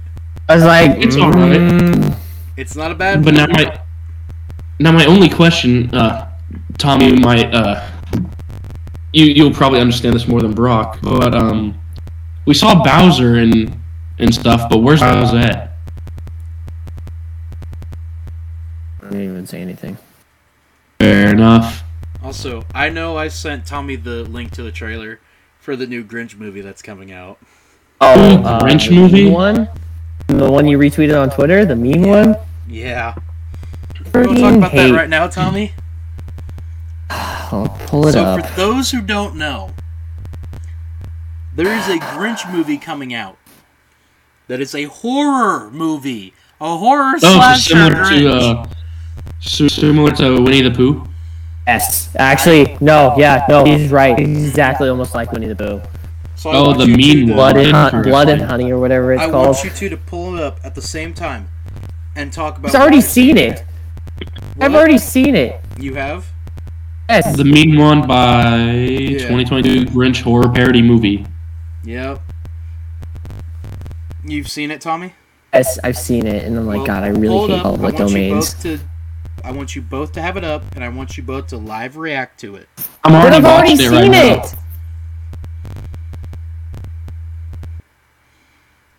I was like, It's alright. mm, It's not a bad. But now my now my only question, uh, Tommy might uh, you you'll probably understand this more than Brock, but um, we saw Bowser and and stuff, but where's Bowser at? I didn't even say anything. Fair enough. Also, I know I sent Tommy the link to the trailer for the new Grinch movie that's coming out. Oh, uh, Grinch the movie? one, the one you retweeted on Twitter, the mean one. Yeah. We'll talk Freaking about that right now, Tommy. I'll pull it so, up. for those who don't know, there is a Grinch movie coming out that is a horror movie. A horror Oh, so slash similar Grinch. to uh, so similar to Winnie the Pooh. Yes, actually, no, yeah, no, he's right. He's exactly almost like Winnie the Pooh. So Oh, the mean two to- Blood and Interesting. Blood and Honey or whatever it's I called. want you two to pull it up at the same time and talk about. I've already what- seen it. I've already seen it. You have? Yes. The Mean One by 2022 Grinch horror parody movie. Yep. You've seen it, Tommy? Yes, I've seen it, and I'm like, Well, God, I really hold hate up. public I want You domains. both to, I want you both to have it up, and I want you both to live react to it. I'm But already I've already watching it right seen now. it.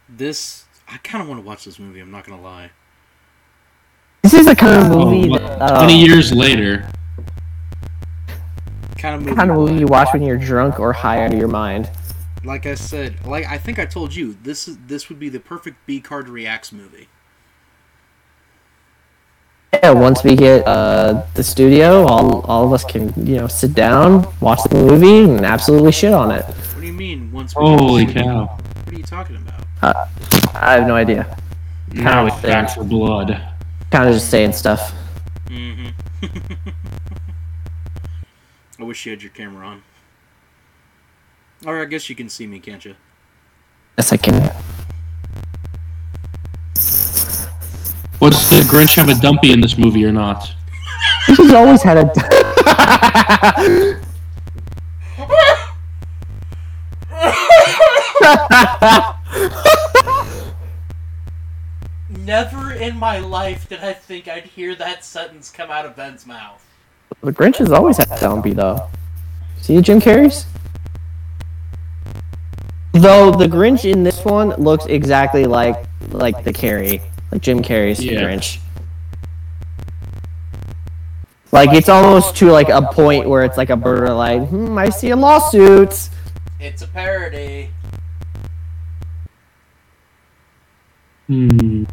This, I kind of want to watch this movie. I'm not gonna lie. This is the kind of Oh, movie what- that, uh, 20 years later. Kind of movie. kind of movie you watch when you're drunk or high out of your mind. Like I said, like I think I told you, this is this would be the perfect B card reacts movie. Yeah, once we get uh, the studio, all, all of us can, you know, sit down, watch the movie, and absolutely shit on it. What do you mean? Once we Holy cow. What are you talking about? I have no idea. Now it's of back for blood. Kind of just saying stuff. Mm-hmm. I wish you had your camera on. Or I guess you can see me, can't you? Yes, I can. What's the Grinch have a dumpy in this movie or not? He's always had a. Never in my life did I think I'd hear that sentence come out of Ben's mouth. the Grinch has always had a dumpy, though. See the Jim Carrey's? Though the Grinch in this one looks exactly like like the Carrey, like Jim Carrey's Yeah. Grinch. Like it's almost to like a point where it's like a bird like, hmm, I see a lawsuit. It's a parody. Hmm.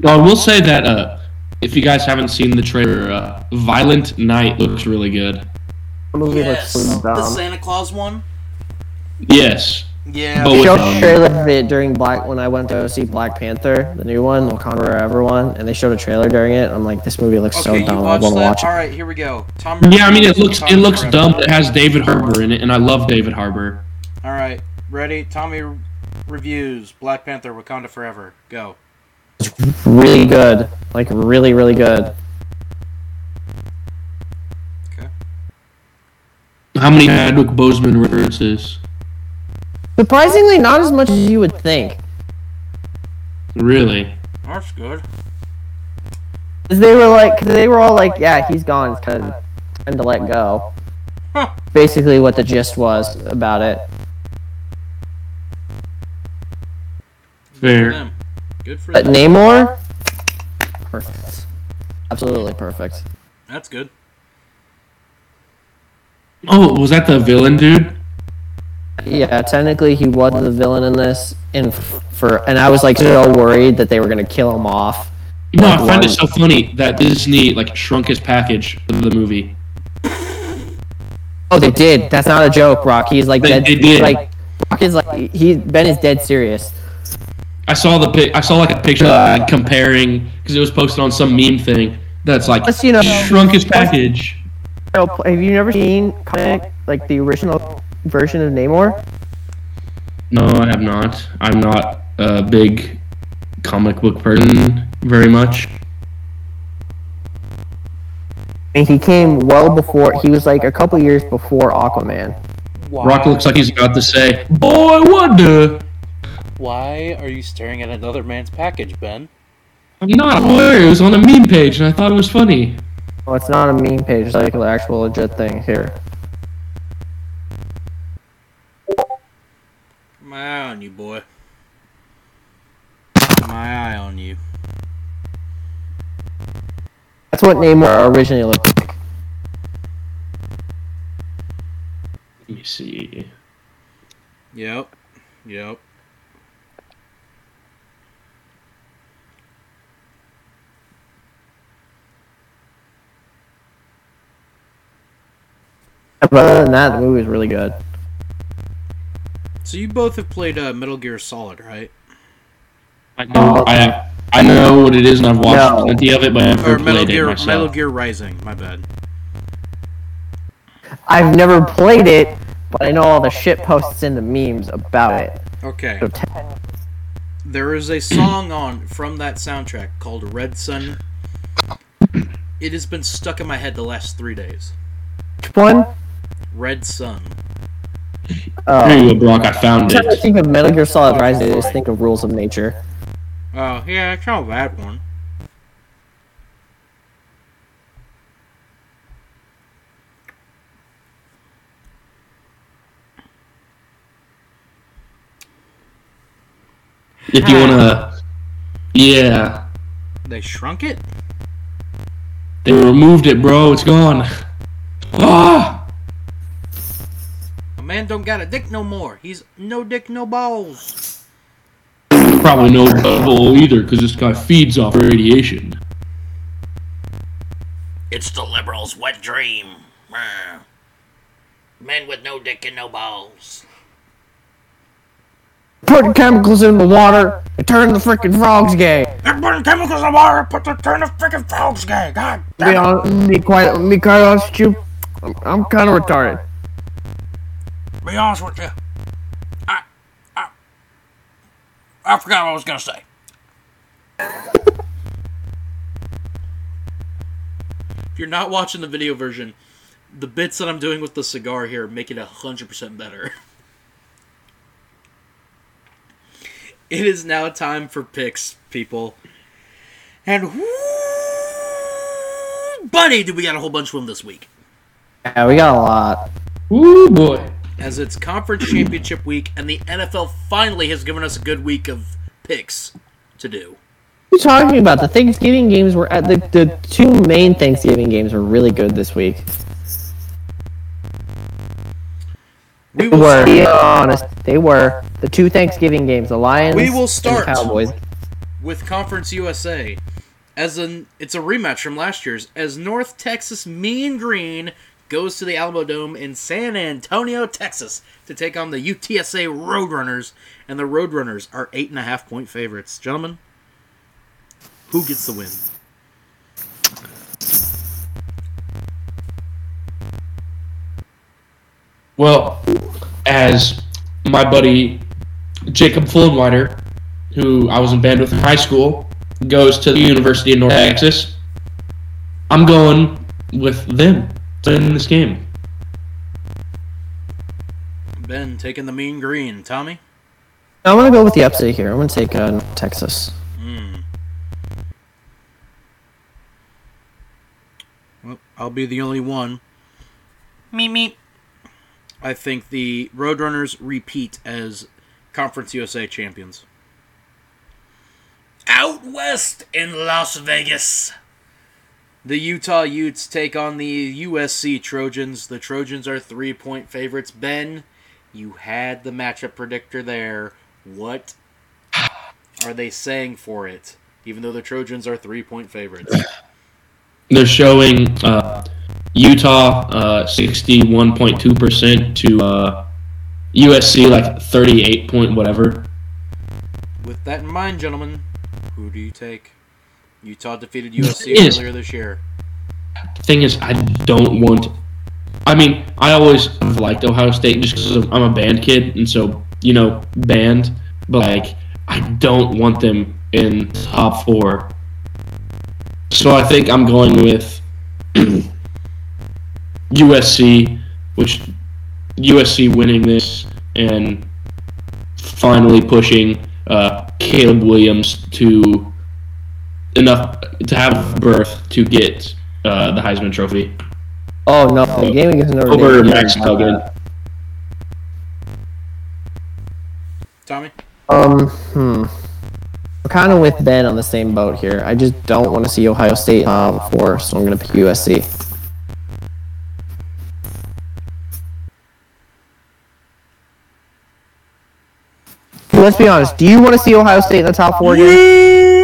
Well, I will say that uh, if you guys haven't seen the trailer, uh, Violent Night looks really good. The movie Yes, looks so the. Santa Claus one. Yes. Yeah. But with, showed um, a trailer of it during Black when I went to see Black Panther, the new one, Wakanda Forever one, and they showed a trailer during it. I'm like, this movie looks so Okay, you dumb. I want to watch it. All right, here we go. Tom. Yeah, I mean it reviews looks it looks Forever. dumb. It has David Harbour in it, and I love David Harbour. All right, ready? Tommy reviews Black Panther: Wakanda Forever. Go. It's really good, like really, really good. Okay. How many Chadwick Boseman references? Surprisingly, not as much as you would think. Really? That's good. 'Cause they were like, cause they were all like, yeah, he's gone. It's kind of time to let go. Huh. Basically, what the gist was about it. For Fair. them. Good for But them. Namor, perfect. Absolutely perfect. That's good. Oh, was that the villain dude? Yeah, technically he was the villain in this, and for and I was like so worried that they were gonna kill him off. No, I find it so funny that Disney like shrunk his package for the movie. Oh, they did. That's not a joke, Rock. He's like They- dead. they he's did. like Rock is like he Ben is dead serious. I saw the pic. I saw like a picture uh, comparing because it was posted on some meme thing. That's like plus, you know, shrunk his package. Have you never seen comic like the original version of Namor? No, I have not. I'm not a big comic book person very much. And he came well before. He was like a couple years before Aquaman. Why, Rock looks like he's about to say, "Boy, wonder." why are you staring at another man's package, Ben? I'm not aware. It was on a meme page, and I thought it was funny. Well, it's not a meme page. It's like an actual legit thing here. My eye on you, boy. My eye on you. That's what Namor originally looked like. Let me see. Yep. Yep. But other than that, the movie was really good. So you both have played uh, Metal Gear Solid, right? I know. I I know what it is, and I've watched No. plenty of it, but I've Or never Metal played it Gear myself. Metal Gear Rising. My bad. I've never played it, but I know all the shit posts and the memes about it. Okay. So t- There is a song on from that soundtrack called Red Sun. It has been stuck in my head the last three days. which one? Red Sun. Oh. There you go, Brock. I found Every time I it. think of Metal Gear Solid Rising, I just think of Rules of Nature. Oh, yeah, it's not a bad one. If you wanna, yeah, They shrunk it? they removed it, bro. It's gone. Ah! A man don't got a dick no more. He's no dick, no balls. Probably no bubble either, because this guy feeds off radiation. It's the liberal's wet dream. Men with no dick and no balls. Putting chemicals in the water and turn the freaking frogs gay. They're putting chemicals in the water, put the turn of freaking frogs gay. God Be, damn it. on, be quite, be quite honest with you, I'm, I'm kind of retarded. Be honest with you. I, I, I forgot what I was gonna say. if you're not watching the video version, the bits that I'm doing with the cigar here make it hundred percent better. It is now time for picks, people. And whoo, buddy, did we got a whole bunch of them this week? Yeah, we got a lot. Ooh boy. As it's conference championship week, and the NFL finally has given us a good week of picks to do. What are you talking about? The Thanksgiving games were at the, the two main Thanksgiving games were really good this week. We They will, were. Be honest, they were the two Thanksgiving games. The Lions. We will and start. the Cowboys. with Conference USA, as an it's a rematch from last year's, as North Texas Mean Green goes to the Alamodome in San Antonio, Texas, to take on the UTSA Roadrunners, and the Roadrunners are eight and a half point favorites. Gentlemen, who gets the win? Well, as my buddy Jacob Fullenwider, who I was in band with in high school, goes to the University of North Texas, I'm going with them to win this game. Ben taking the mean green. Tommy? I'm gonna go with the upset here. I'm gonna take uh, Texas. Well, I'll be the only one. Me, me. I think the Roadrunners repeat as Conference USA champions. Out west in Las Vegas. The Utah Utes take on the USC Trojans. The Trojans are three point favorites. Ben, you had the matchup predictor there. What are they saying for it? Even though the Trojans are three point favorites. They're showing uh, Utah uh, 61.2% to uh, USC like 38 point whatever. With that in mind, gentlemen, who do you take? Utah defeated USC earlier this year. Thing is, I don't want. I mean, I always liked Ohio State just because I'm a band kid, and so you know, band. But like, I don't want them in top four. So I think I'm going with USC, which USC winning this and finally pushing uh, Caleb Williams to enough to have birth to get uh, the Heisman Trophy Oh no, the game against Notre over Dame. Max Duggan. Tommy? Um, hmm. I'm kind of with Ben on the same boat here. I just don't want to see Ohio State top four, so I'm gonna pick USC. Let's be honest. Do you want to see Ohio State in the top four again?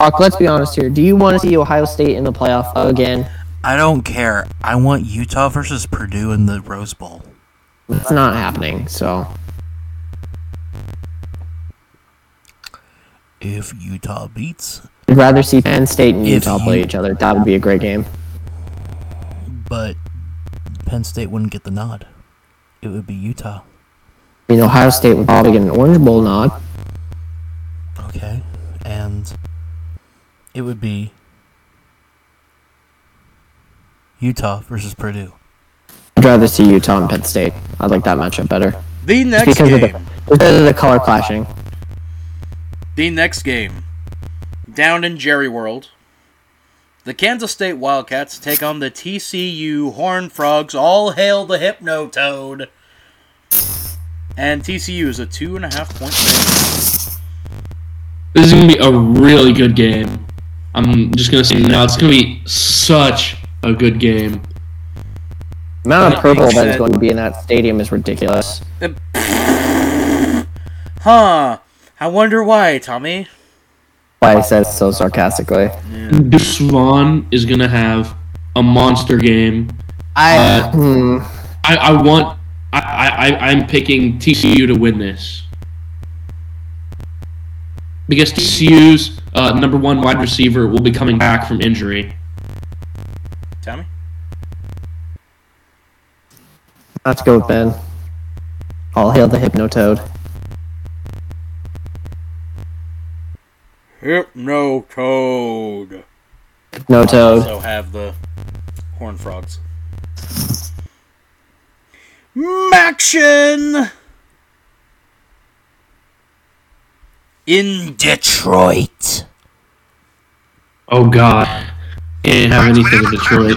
Let's be honest here. Do you want to see Ohio State in the playoff again? I don't care. I want Utah versus Purdue in the Rose Bowl. It's not happening. So If Utah beats, I'd rather see Penn State and Utah play you- each other. That would be a great game. but Penn State wouldn't get the nod. It would be Utah. I mean, Ohio State would probably get an Orange Bowl nod. Okay. And it would be Utah versus Purdue. I'd rather see Utah and Penn State. I like that matchup better. The next Because of, game. the, because of the color clashing. The next game. Down in Jerry World. The Kansas State Wildcats take on the TCU Horned Frogs. All hail the Hypno Toad. And TCU is a two and a half point favorite. This is gonna be a really good game. I'm just gonna say now it's gonna be such a good game. The amount of purple that is going to be in that stadium is ridiculous. Huh. I wonder why, Tommy. Why he said it so sarcastically. Deuce Vaughn is gonna have a monster game. I Uh, hmm, I, I want. I, I I- I'm picking TCU to win this because TCU's uh, number one wide receiver will be coming back from injury. Tommy? let's go with Ben. All hail the Hypno Toad. Hypno Toad. No Toad. Also have the horn Frogs. Maction! In Detroit. Oh God, can't have anything in Detroit.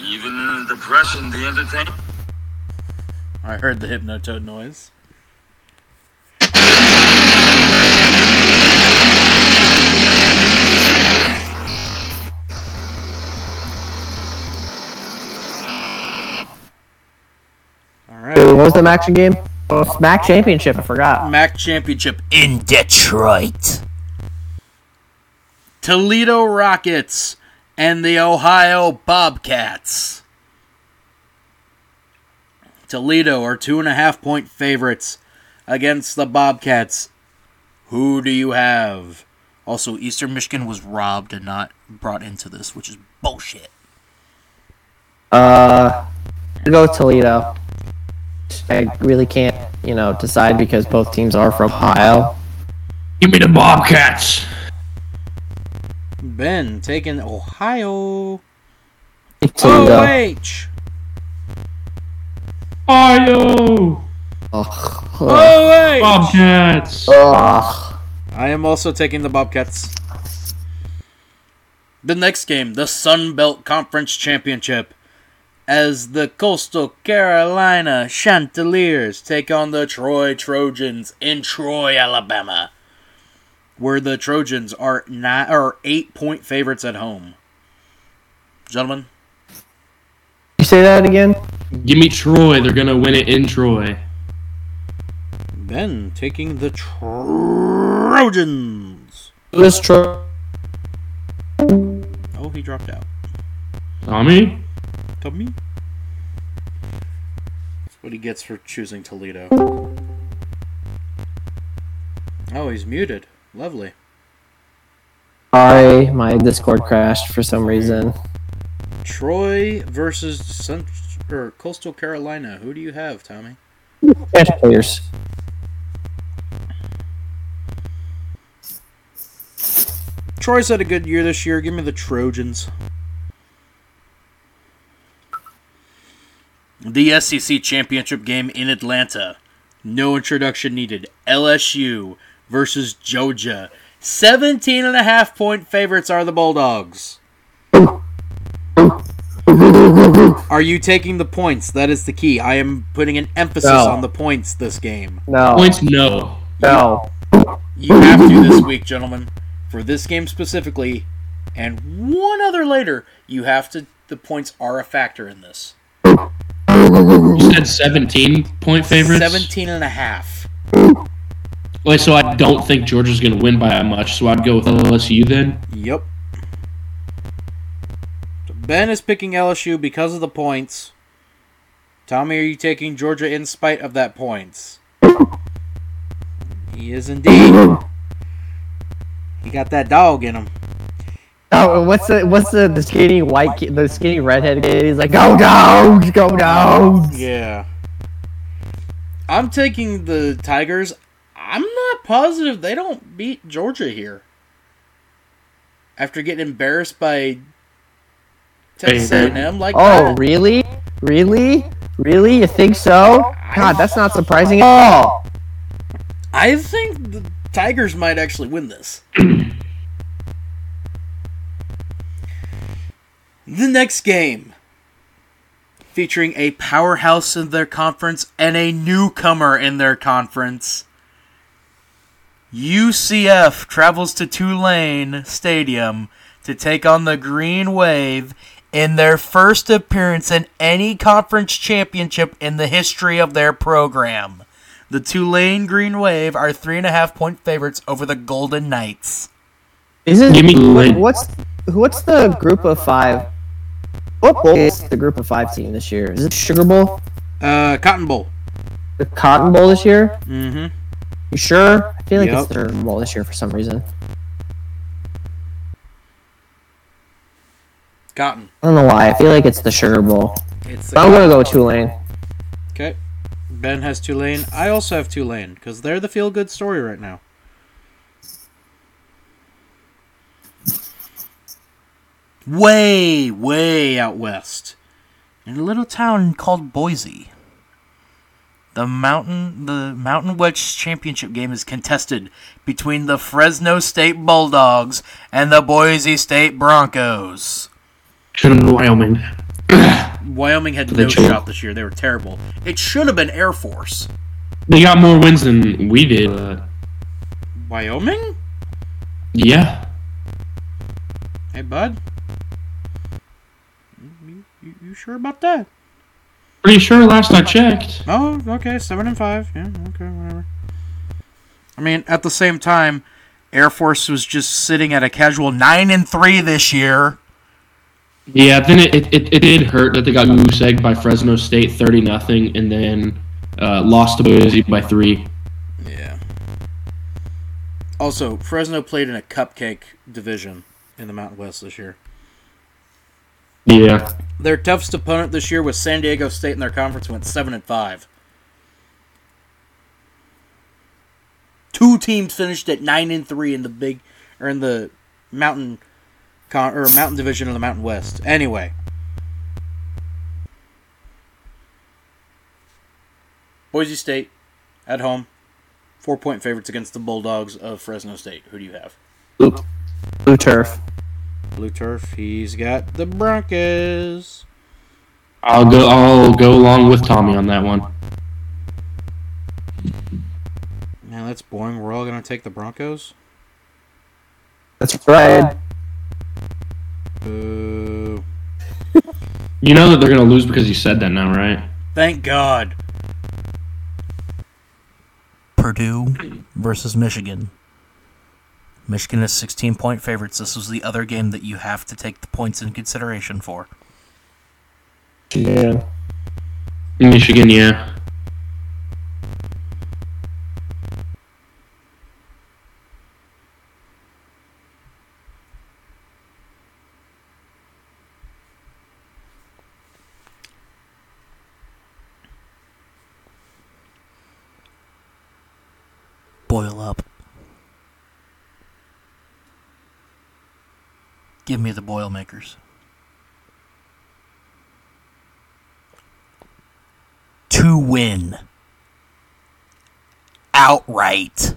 Even in the depression, the entertainment. I heard the Hypnotoad noise. What was the action game? Oh, MAC Championship, I forgot. MAC Championship. In Detroit. Toledo Rockets and the Ohio Bobcats. Toledo are two and a half point favorites against the Bobcats. Who do you have? Also, Eastern Michigan was robbed and not brought into this, which is bullshit. Uh, I'll go Toledo. I really can't, you know, decide because both teams are from Ohio. Give me the Bobcats. Ben taking Ohio. OH. Ohio Ugh. OH. Bobcats. Ugh. I am also taking the Bobcats. The next game, the Sun Belt Conference Championship, as the Coastal Carolina Chanticleers take on the Troy Trojans in Troy, Alabama, where the Trojans are nine or eight point favorites at home. Gentlemen, You say that again? Give me Troy. They're gonna win it in Troy. Ben taking the Trojans. This tro- Oh, he dropped out. Tommy. Tommy. That's what he gets for choosing Toledo. Oh, he's muted. Lovely. Sorry, my Discord crashed for some reason. Troy versus Cent- or Coastal Carolina. Who do you have, Tommy? Cash players. Troy's had a good year this year. Give me the Trojans. The SEC championship game in Atlanta. No introduction needed. LSU versus Georgia. 17 and a half point favorites are the Bulldogs. Are you taking the points? That is the key. I am putting an emphasis No. on the points this game. No. Points no. No. You have to this week, gentlemen. For this game specifically, and one other later, you have to. The points are a factor in this. You said 17 point favorites. 17 and a half. Wait, so I don't think Georgia's gonna win by that much. So I'd go with LSU then. Yep. So ben is picking LSU because of the points. Tommy, are you taking Georgia in spite of that points? He is indeed. He got that dog in him. Oh, what's the what's the, the skinny white kid, the skinny redhead kid? He's like, go dogs, go dogs. Yeah. I'm taking the Tigers. I'm not positive they don't beat Georgia here. After getting embarrassed by Texas Hey, A&M like Oh, that. really? Really? Really? You think so? God, that's not surprising at all. I think the Tigers might actually win this. the next game featuring a powerhouse in their conference and a newcomer in their conference. UCF travels to Tulane Stadium to take on the Green Wave in their first appearance in any conference championship in the history of their program. The Tulane Green Wave are three and a half point favorites over the Golden Knights. Isn't Give me Tulane. what's what's the group of five? What is the group of five team this year? Is it Sugar Bowl? Uh, Cotton Bowl. The Cotton Bowl this year? Mm-hmm. You sure? I feel like Yep. it's the Sugar Bowl this year for some reason. Cotton. I don't know why. I feel like it's the Sugar Bowl. It's I'm gonna go with Tulane. Okay. Ben has Tulane. I also have Tulane because they're the feel good story right now. Way, way out west, in a little town called Boise. The mountain, the Mountain West Championship game is contested between the Fresno State Bulldogs and the Boise State Broncos. Should have been Wyoming. Wyoming had no shot this year. They were terrible. It should have been Air Force. They got more wins than we did. Uh, Wyoming? yeah. Hey, bud. You, sure about that? Pretty sure last I checked. Oh, okay, seven and five. Yeah, okay, whatever. I mean, at the same time, Air Force was just sitting at a casual nine and three this year. Yeah, then it, it, it, did hurt that they got goose egged by Fresno State 30 nothing, and then uh, lost to Boise by three. Yeah. Also, Fresno played in a cupcake division in the Mountain West this year. Yeah. Their toughest opponent this year was San Diego State in their conference went seven and five. Two teams finished at nine and three in the big or in the Mountain Con- or Mountain Division of the Mountain West. Anyway. Boise State at home. Four point favorites against the Bulldogs of Fresno State. Who do you have? Blue, blue turf. Blue turf. He's got the Broncos. I'll go. I'll go along with Tommy on that one. Man, that's boring. We're all gonna take the Broncos. That's right. Boo. You know that they're gonna lose because you said that now, right? Thank God. Purdue versus Michigan. Michigan is 16 point favorites. This was the other game that you have to take the points in consideration for. Yeah. Michigan, yeah. Boil up. Give me the Boilermakers. To win. Outright.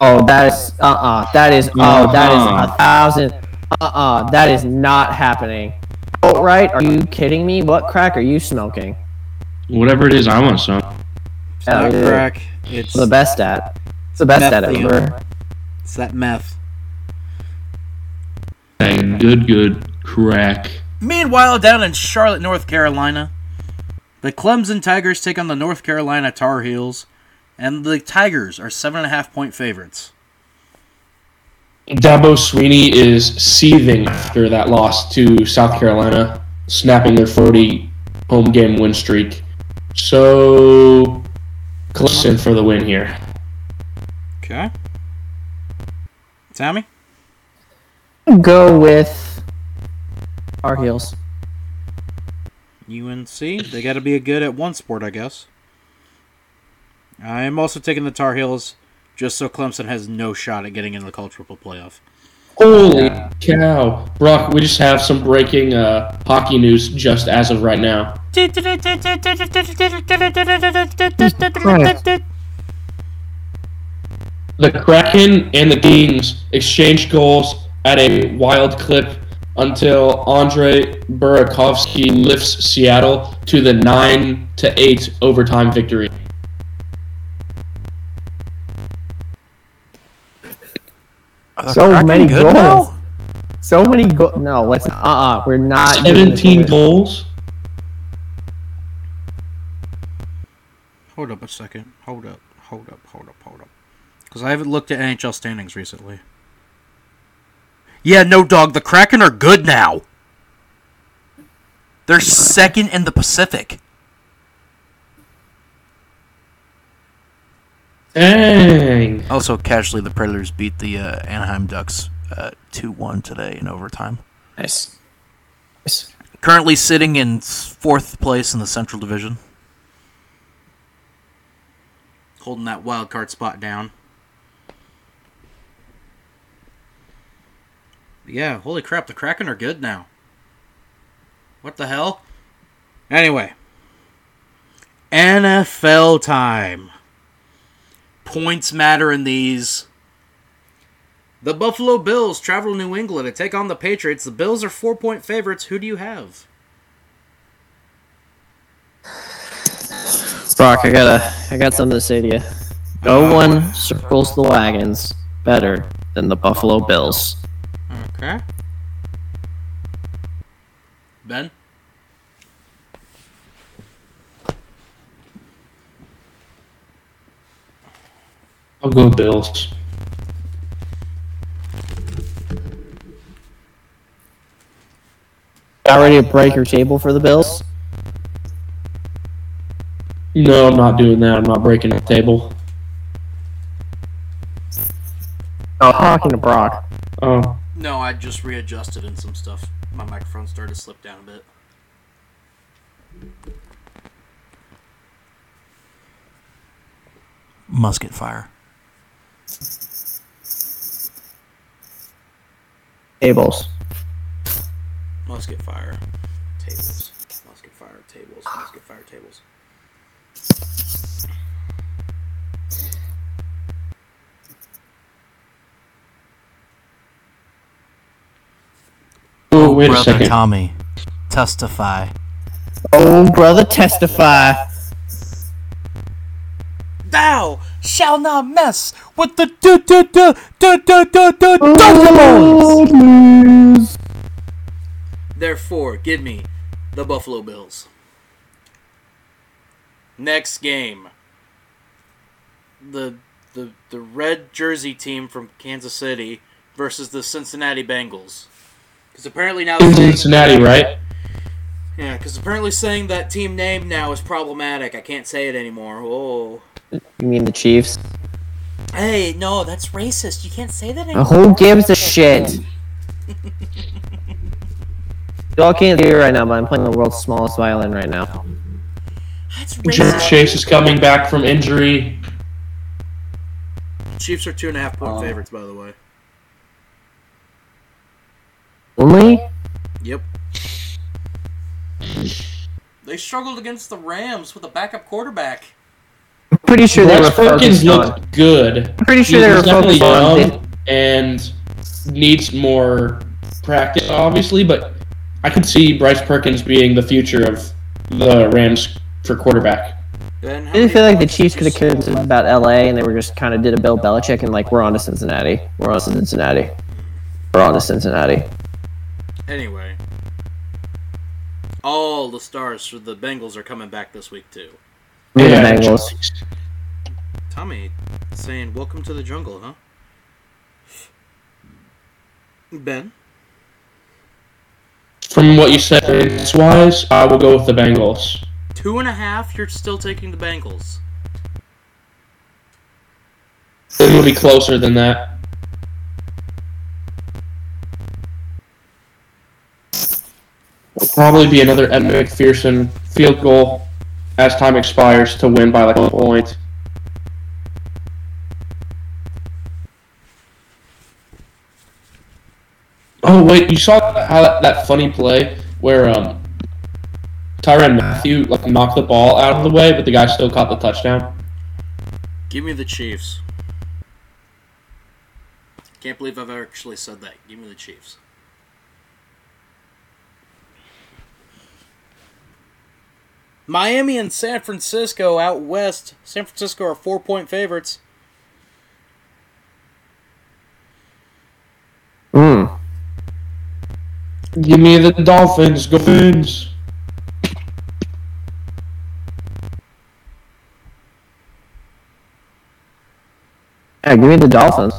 Oh, that is uh uh That is oh that is a thousand. Uh uh That is not happening. Outright? Are you kidding me? What crack are you smoking? Whatever it is, I want some. It's not crack. It's The best at. It's the best at Meth, ever. it's that meth. Hey, good, good crack. Meanwhile, down in Charlotte, North Carolina, the Clemson Tigers take on the North Carolina Tar Heels, and the Tigers are seven and a half point favorites. Dabo Swinney is seething after that loss to South Carolina, snapping their 40 home game win streak. So, Clemson for the win here. Okay. Tommy? Go with our heels. UNC. They got to be good at one sport, I guess. I am also taking the Tar Heels just so Clemson has no shot at getting into the college football playoff. Holy cow. Brock, we just have some breaking uh, hockey news just as of right now. The Kraken and the Kings exchanged goals at a wild clip until Andre Burakovsky lifts Seattle to the 9 to 8 overtime victory. So many goals. So many goals. No, let's. Uh uh we are not. 17 goals? Hold up a second. Hold up. Hold up. Hold up. Hold up. Because I haven't looked at NHL standings recently. Yeah, no, dog. The Kraken are good now. They're second in the Pacific. Dang. Also, casually, the Predators beat the uh, Anaheim Ducks uh, 2 1 today in overtime. Nice. Nice. Currently sitting in fourth place in the Central Division. Holding that wild card spot down. Yeah, holy crap, the Kraken are good now. What the hell? Anyway. NFL time. Points matter in these. The Buffalo Bills travel to New England to take on the Patriots. The Bills are four point favorites. Who do you have? Brock, I gotta, I got something to say to you. No uh, one circles the wagons better than the Buffalo Bills. Okay. Ben? I'll go Bills. Got ready to break your table for the Bills? No, I'm not doing that. I'm not breaking the table. I'm talking to Brock. Oh, No, I just readjusted in some stuff. My microphone started to slip down a bit. Musket fire. Tables. Musket fire. Tables. Oh, wait a Brother second. Tommy, testify. Oh, brother, testify. Thou shall not mess With the du du du du du du du Thunderbolts! Therefore, give me the Buffalo Bills. Next game. The the the red jersey team from Kansas City versus the Cincinnati Bengals. Because apparently now In saying, Cincinnati, right? yeah, because apparently saying that team name now is problematic. I can't say it anymore. Oh, You mean the Chiefs? hey, no, that's racist. You can't say that anymore. Who gives a shit? Y'all can't hear right now, but I'm playing the world's smallest violin right now. That's racist. Chase is coming back from injury. Chiefs are two and a half point um, favorites, by the way. Only? Yep. They struggled against the Rams with a backup quarterback. I'm pretty sure they were Perkins focused on. looked good. I'm pretty sure they He's were definitely focused on. young and needs more practice, obviously, but I could see Bryce Perkins being the future of the Rams for quarterback. I didn't feel like the Chiefs could have cared score? about LA and they were just kind of did a Bill Belichick and like we're on to Cincinnati. We're on to Cincinnati. We're on to Cincinnati. Anyway, all the stars for the Bengals are coming back this week too. We're the Yeah, Bengals. Tommy saying, "Welcome to the jungle," huh? Ben, From what you said, wise, I will go with the Bengals. two and a half. You're still taking the Bengals. It will be closer than that. It'll probably be another Ed McPherson field goal as time expires to win by like a point. Oh wait, you saw how that, that funny play where um Tyrann Mathieu like knocked the ball out of the way, but the guy still caught the touchdown. Give me the Chiefs. Can't believe I've actually said that. Give me the Chiefs. Miami and San Francisco out west. San Francisco are four point favorites. Mm. Give me the Dolphins, go Fins. Yeah, give me the Dolphins.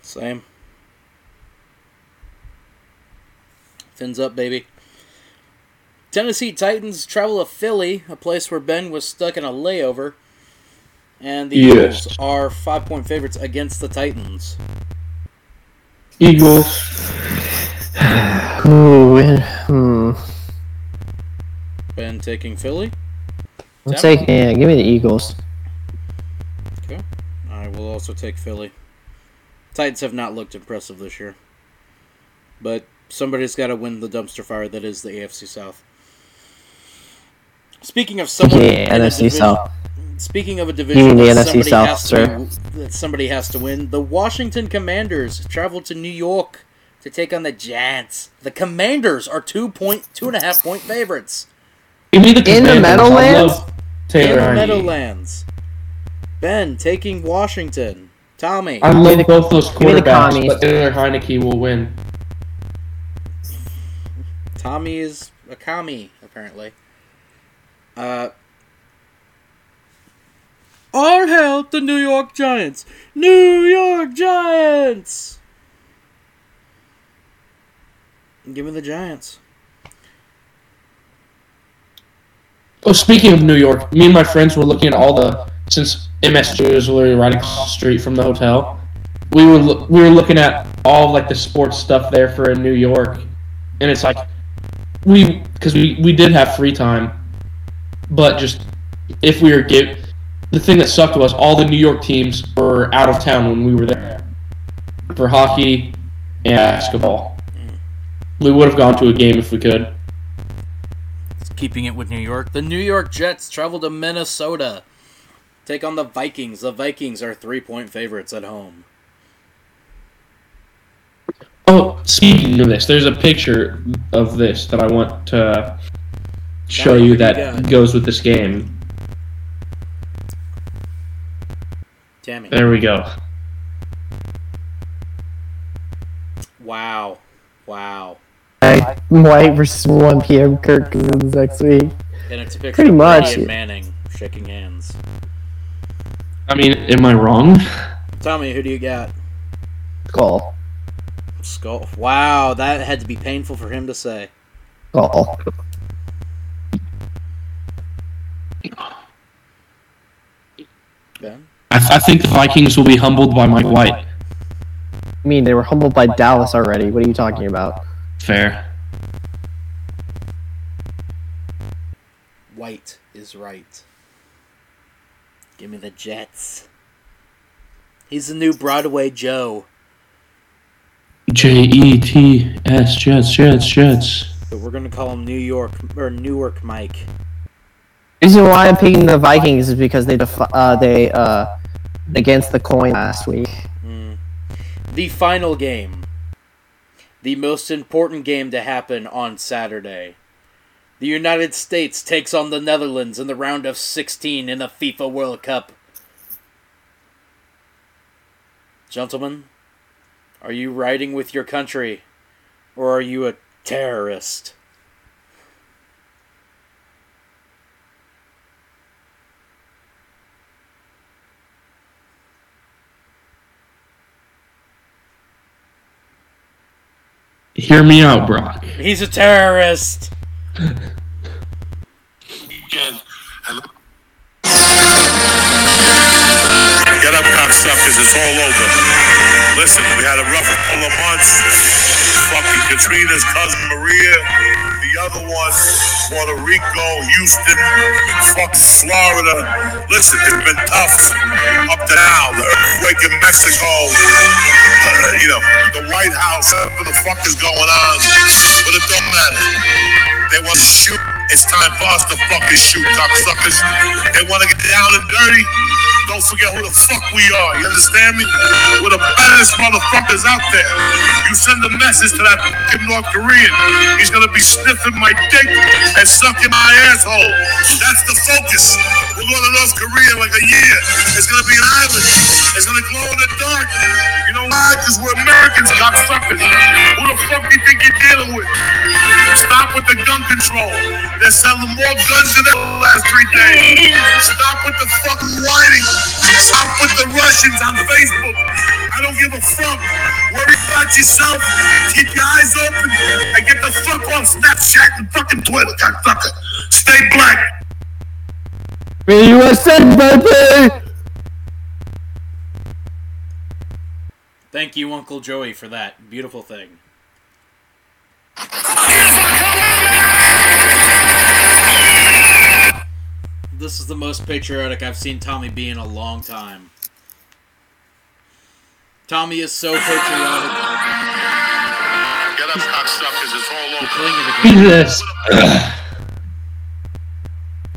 Same. Fins up, baby. Tennessee Titans travel to Philly, a place where Ben was stuck in a layover. And the Yes. Eagles are five point favorites against the Titans. Eagles. Ooh, hmm. Ben taking Philly. I'll take yeah. Give me the Eagles. Okay. I will also take Philly. Titans have not looked impressive this year. But somebody's got to win the dumpster fire that is the AFC South. Speaking of someone Yeah, in a NFC division- South. Speaking of a division the that NFC somebody South, has to sir? be- that somebody has to win, the Washington Commanders travel to New York to take on the Giants. The Commanders are two point two and a half point favorites Give me the In the Meadowlands? Taylor in the Meadowlands. Ben taking Washington. Tommy, I love both those quarterbacks, but Taylor Heinicke will win. Tommy is a commie apparently. Uh. All hail the New York Giants! New York Giants! Give me the Giants. Oh, speaking of New York, me and my friends were looking at all the since MSG was literally right across the street from the hotel. We were we were looking at all like the sports stuff there for in New York, and it's like we because we we did have free time, but just if we were give the thing that sucked was all the New York teams were out of town when we were there for hockey and basketball. Mm. We would have gone to a game if we could. Keeping it with New York, the New York Jets travel to Minnesota, take on the Vikings. The Vikings are three point favorites at home. Oh, speaking of this, there's a picture of this that I want to show Tell you that got. goes with this game. Damn it. There we go. Wow. Wow. White versus 1 p.m. Kirk Cousins next week. And it's a picture Pretty of Brady much. and Manning shaking hands. I mean, am I wrong? Tommy, who do you got? Skull. Skull. Wow, that had to be painful for him to say. Skull. Ben? I, th- I think the Vikings will be humbled by Mike White. I mean, they were humbled by Dallas already. What are you talking about? Fair. White is right. Give me the Jets. He's the new Broadway Joe. J E T S Jets Jets Jets. But we're gonna call him New York or Newark Mike. reason why I'm picking the Vikings is because they def- uh, they uh against the coin last week. The final game. The most important game to happen on Saturday. The United States takes on the Netherlands in the round of 16 in the FIFA World Cup. Gentlemen, are you riding with your country or are you a terrorist? Hear me out, Brock. He's a terrorist. Get up, cocksuckers. It's all over. Listen, we had a rough couple of months. Fucking Katrina's cousin Maria. The other one, Puerto Rico, Houston, fucking Florida. Listen, it's been tough. Up to now. The earthquake in Mexico. Uh, you know, the White House. Whatever the fuck is going on. But it don't matter. They want to shoot. It's time for us to fucking shoot, cocksuckers. They want to get down and dirty. Don't forget who the fuck we are. You understand me? We're the baddest motherfuckers out there. You send a message to that fucking North Korean. He's gonna be sniffing my dick and sucking my asshole. That's the focus. We're going to North Korea like a year. It's gonna be an island. It's gonna glow in the dark. You know why? Because we're Americans, cocksuckers. Who the fuck do you think you're dealing with? Stop with the gun control. They're selling more guns than ever the last three days. Stop with the fucking whining. Stop with the Russians on Facebook. I don't give a fuck. Worry about yourself. Keep your eyes open and get the fuck off Snapchat and fucking Twitter, cocksucker. Stay black. USA, baby! Thank you, Uncle Joey, for that beautiful thing. This is the most patriotic I've seen Tommy be in a long time. Tommy is so patriotic. Get up, cocksuckers. It's all over. Playing it again. Jesus.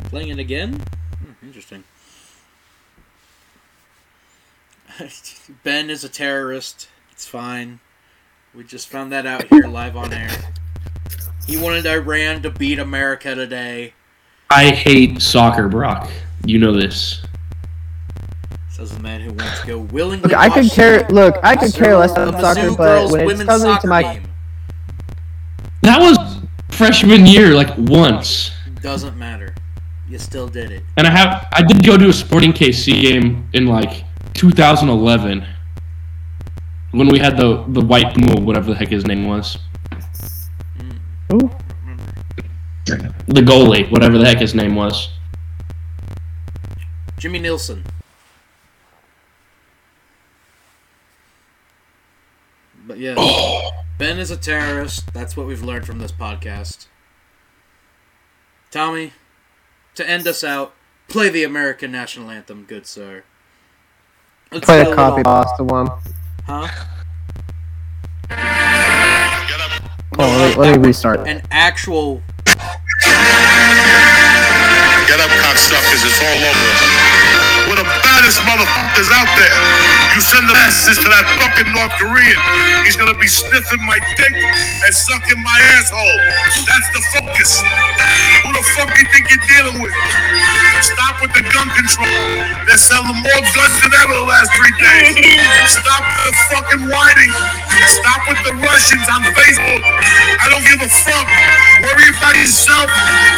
Playing it again? Hmm, interesting. ben is a terrorist. It's fine. We just found that out here live on air. He wanted Iran to beat America today. I hate soccer, Brock. You know this. Says the man who wants to go willingly. Look, I could care. Look, I could care less about soccer, but when it's women's coming to my game, That was freshman year, like once. doesn't matter. You still did it. And I have I did go to a Sporting KC game in like 2011 when we had the the white Puma, whatever the heck his name was, mm. Ooh, the goalie, whatever the heck his name was. Jimmy Nielsen. But yeah, Ben is a terrorist. That's what we've learned from this podcast. Tommy, to end us out, Play the American national anthem, good sir. Let's Play a copy little- pasta one. Huh? Oh, let, let me restart. An actual. Get up, cocksuckers. It's all over. Baddest motherfuckers out there. You send the message to that fucking North Korean. He's gonna be sniffing my dick and sucking my asshole. That's the focus. Who the fuck you think you're dealing with? Stop with the gun control. They're selling more guns than ever the last three days. Stop the fucking whining. Stop with the Russians on Facebook. I don't give a fuck. Worry about yourself.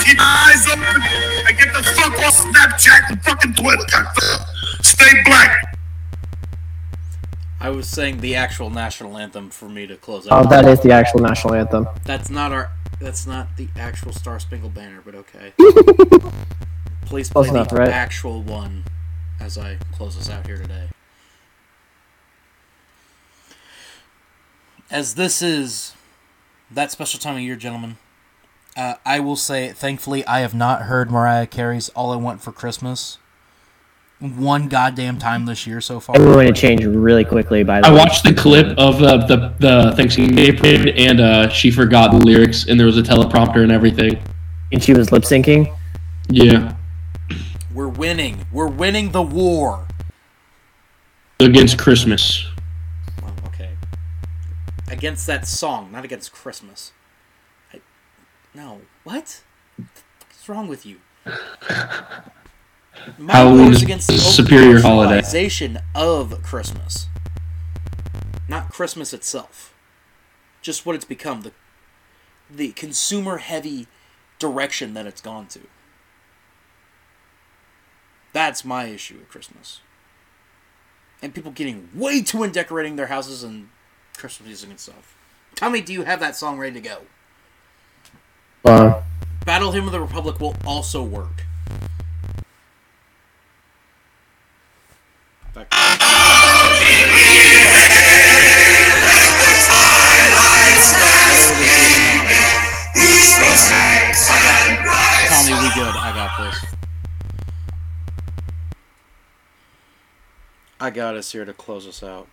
Keep your eyes open and get the fuck off Snapchat and fucking Twitter. Stay black. I was saying the actual national anthem for me to close out. Oh, that is the actual national anthem. That's not our. That's not the actual Star Spangled Banner, but okay. Please play Close the enough, right? actual one as I close us out here today. As this is that special time of year, gentlemen, uh, I will say, thankfully, I have not heard Mariah Carey's "All I Want for Christmas" one goddamn time this year so far. I'm going to change really quickly. By the I way, watched the clip of uh, the the Thanksgiving Day parade, and uh, she forgot the lyrics, and there was a teleprompter and everything. and she was lip syncing. Yeah, We're winning. We're winning the war. against Christmas. Well, okay. Against that song, not against Christmas. I, no. What? What's wrong with you? My Halloween war is against the a superior holiday. of Christmas. Not Christmas itself. Just what it's become. The the consumer heavy direction that it's gone to. That's my issue with Christmas. And people getting way too in decorating their houses and Christmas music and stuff. Tell me, do you have that song ready to go? Uh, Battle Hymn of the Republic will also work. Tommy, we good. I got this. I got us here to close us out.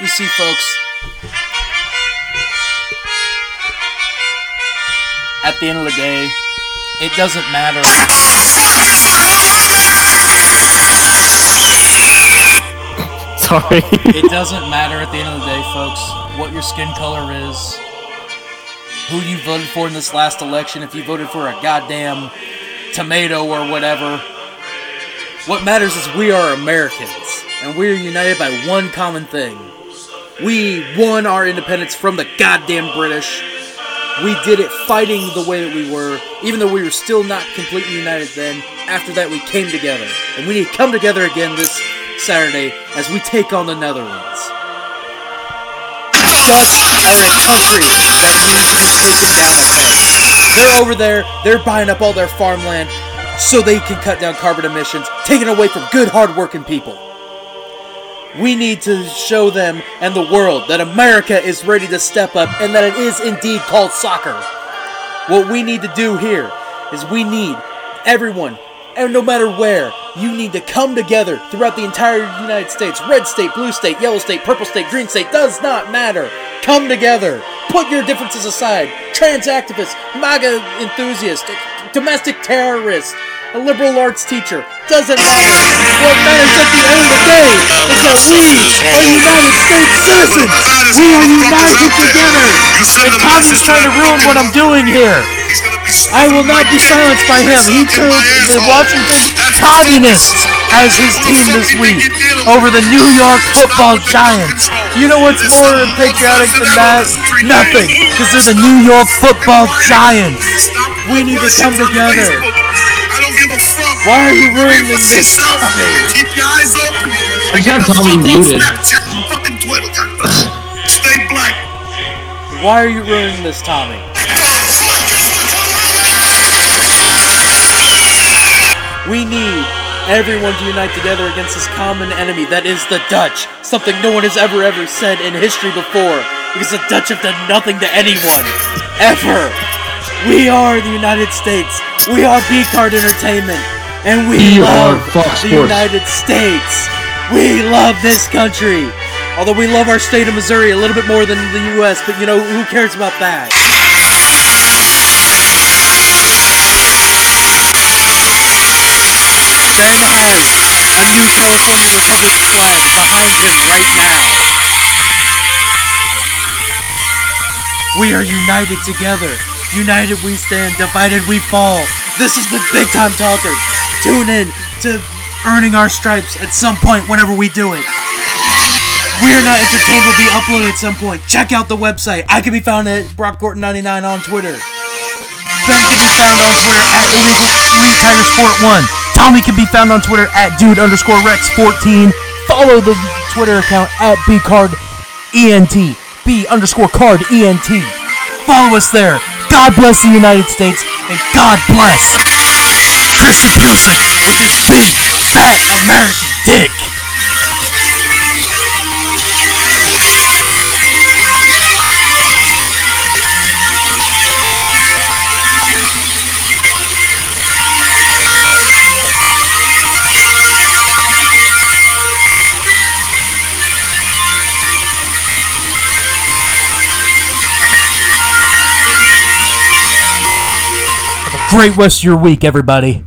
You see, folks, at the end of the day, it doesn't matter. sorry. It doesn't matter at the end of the day, folks, what your skin color is, who you voted for in this last election, if you voted for a goddamn tomato or whatever. What matters is we are Americans, and we are united by one common thing. We won our independence from the goddamn British. We did it fighting the way that we were, even though we were still not completely united then. After that, we came together. And we need to come together again this Saturday as we take on the Netherlands. Dutch are a country that needs to be taken down a peg. They're over there, they're buying up all their farmland so they can cut down carbon emissions, taking away from good, hard-working people. We need to show them and the world that America is ready to step up and that it is indeed called soccer. What we need to do here is we need everyone, and no matter where, you need to come together throughout the entire United States. Red state, blue state, yellow state, purple state, green state, does not matter. Come together. Put your differences aside. Trans activists, MAGA enthusiasts, domestic terrorists, a liberal arts teacher. Doesn't matter. What matters at the end of the day is that we are United States citizens. We are united together. And Tommy's trying to ruin what I'm doing here. I will not be silenced by him. He chose the Washington Communists as his team this week over the New York Football Giants. You know what's more patriotic than that? Nothing, because they're the New York Football Giants. We need to come together. Why are you ruining this? yourself. Keep your eyes open. I got Get the Tommy fuck muted. Fucking Twitter. Stay black. Why are you ruining this, Tommy? We need everyone to unite together against this common enemy that is the Dutch. Something no one has ever ever said in history before. Because the Dutch have done nothing to anyone. Ever. We are the United States. We are B Card Entertainment. And we, We love the. United States. We love this country. Although we love our state of Missouri a little bit more than the US, but you know, who cares about that? Ben has a new California Republic flag behind him right now. We are united together. United we stand, divided we fall. This is the Big Time Talker. Tune in to earning our stripes at some point whenever we do it. We are not entertained will be uploaded at some point. Check out the website. I can be found at BrockGorton99 on Twitter. Ben can be found on Twitter at illegal Elite Tiger Sport One. Tommy can be found on Twitter at dude underscore rex 14. Follow the Twitter account at bcard ent b underscore card ent. Follow us there. God bless the United States and God bless Christian Pulisic with his big fat American dick. Great rest of your week, everybody.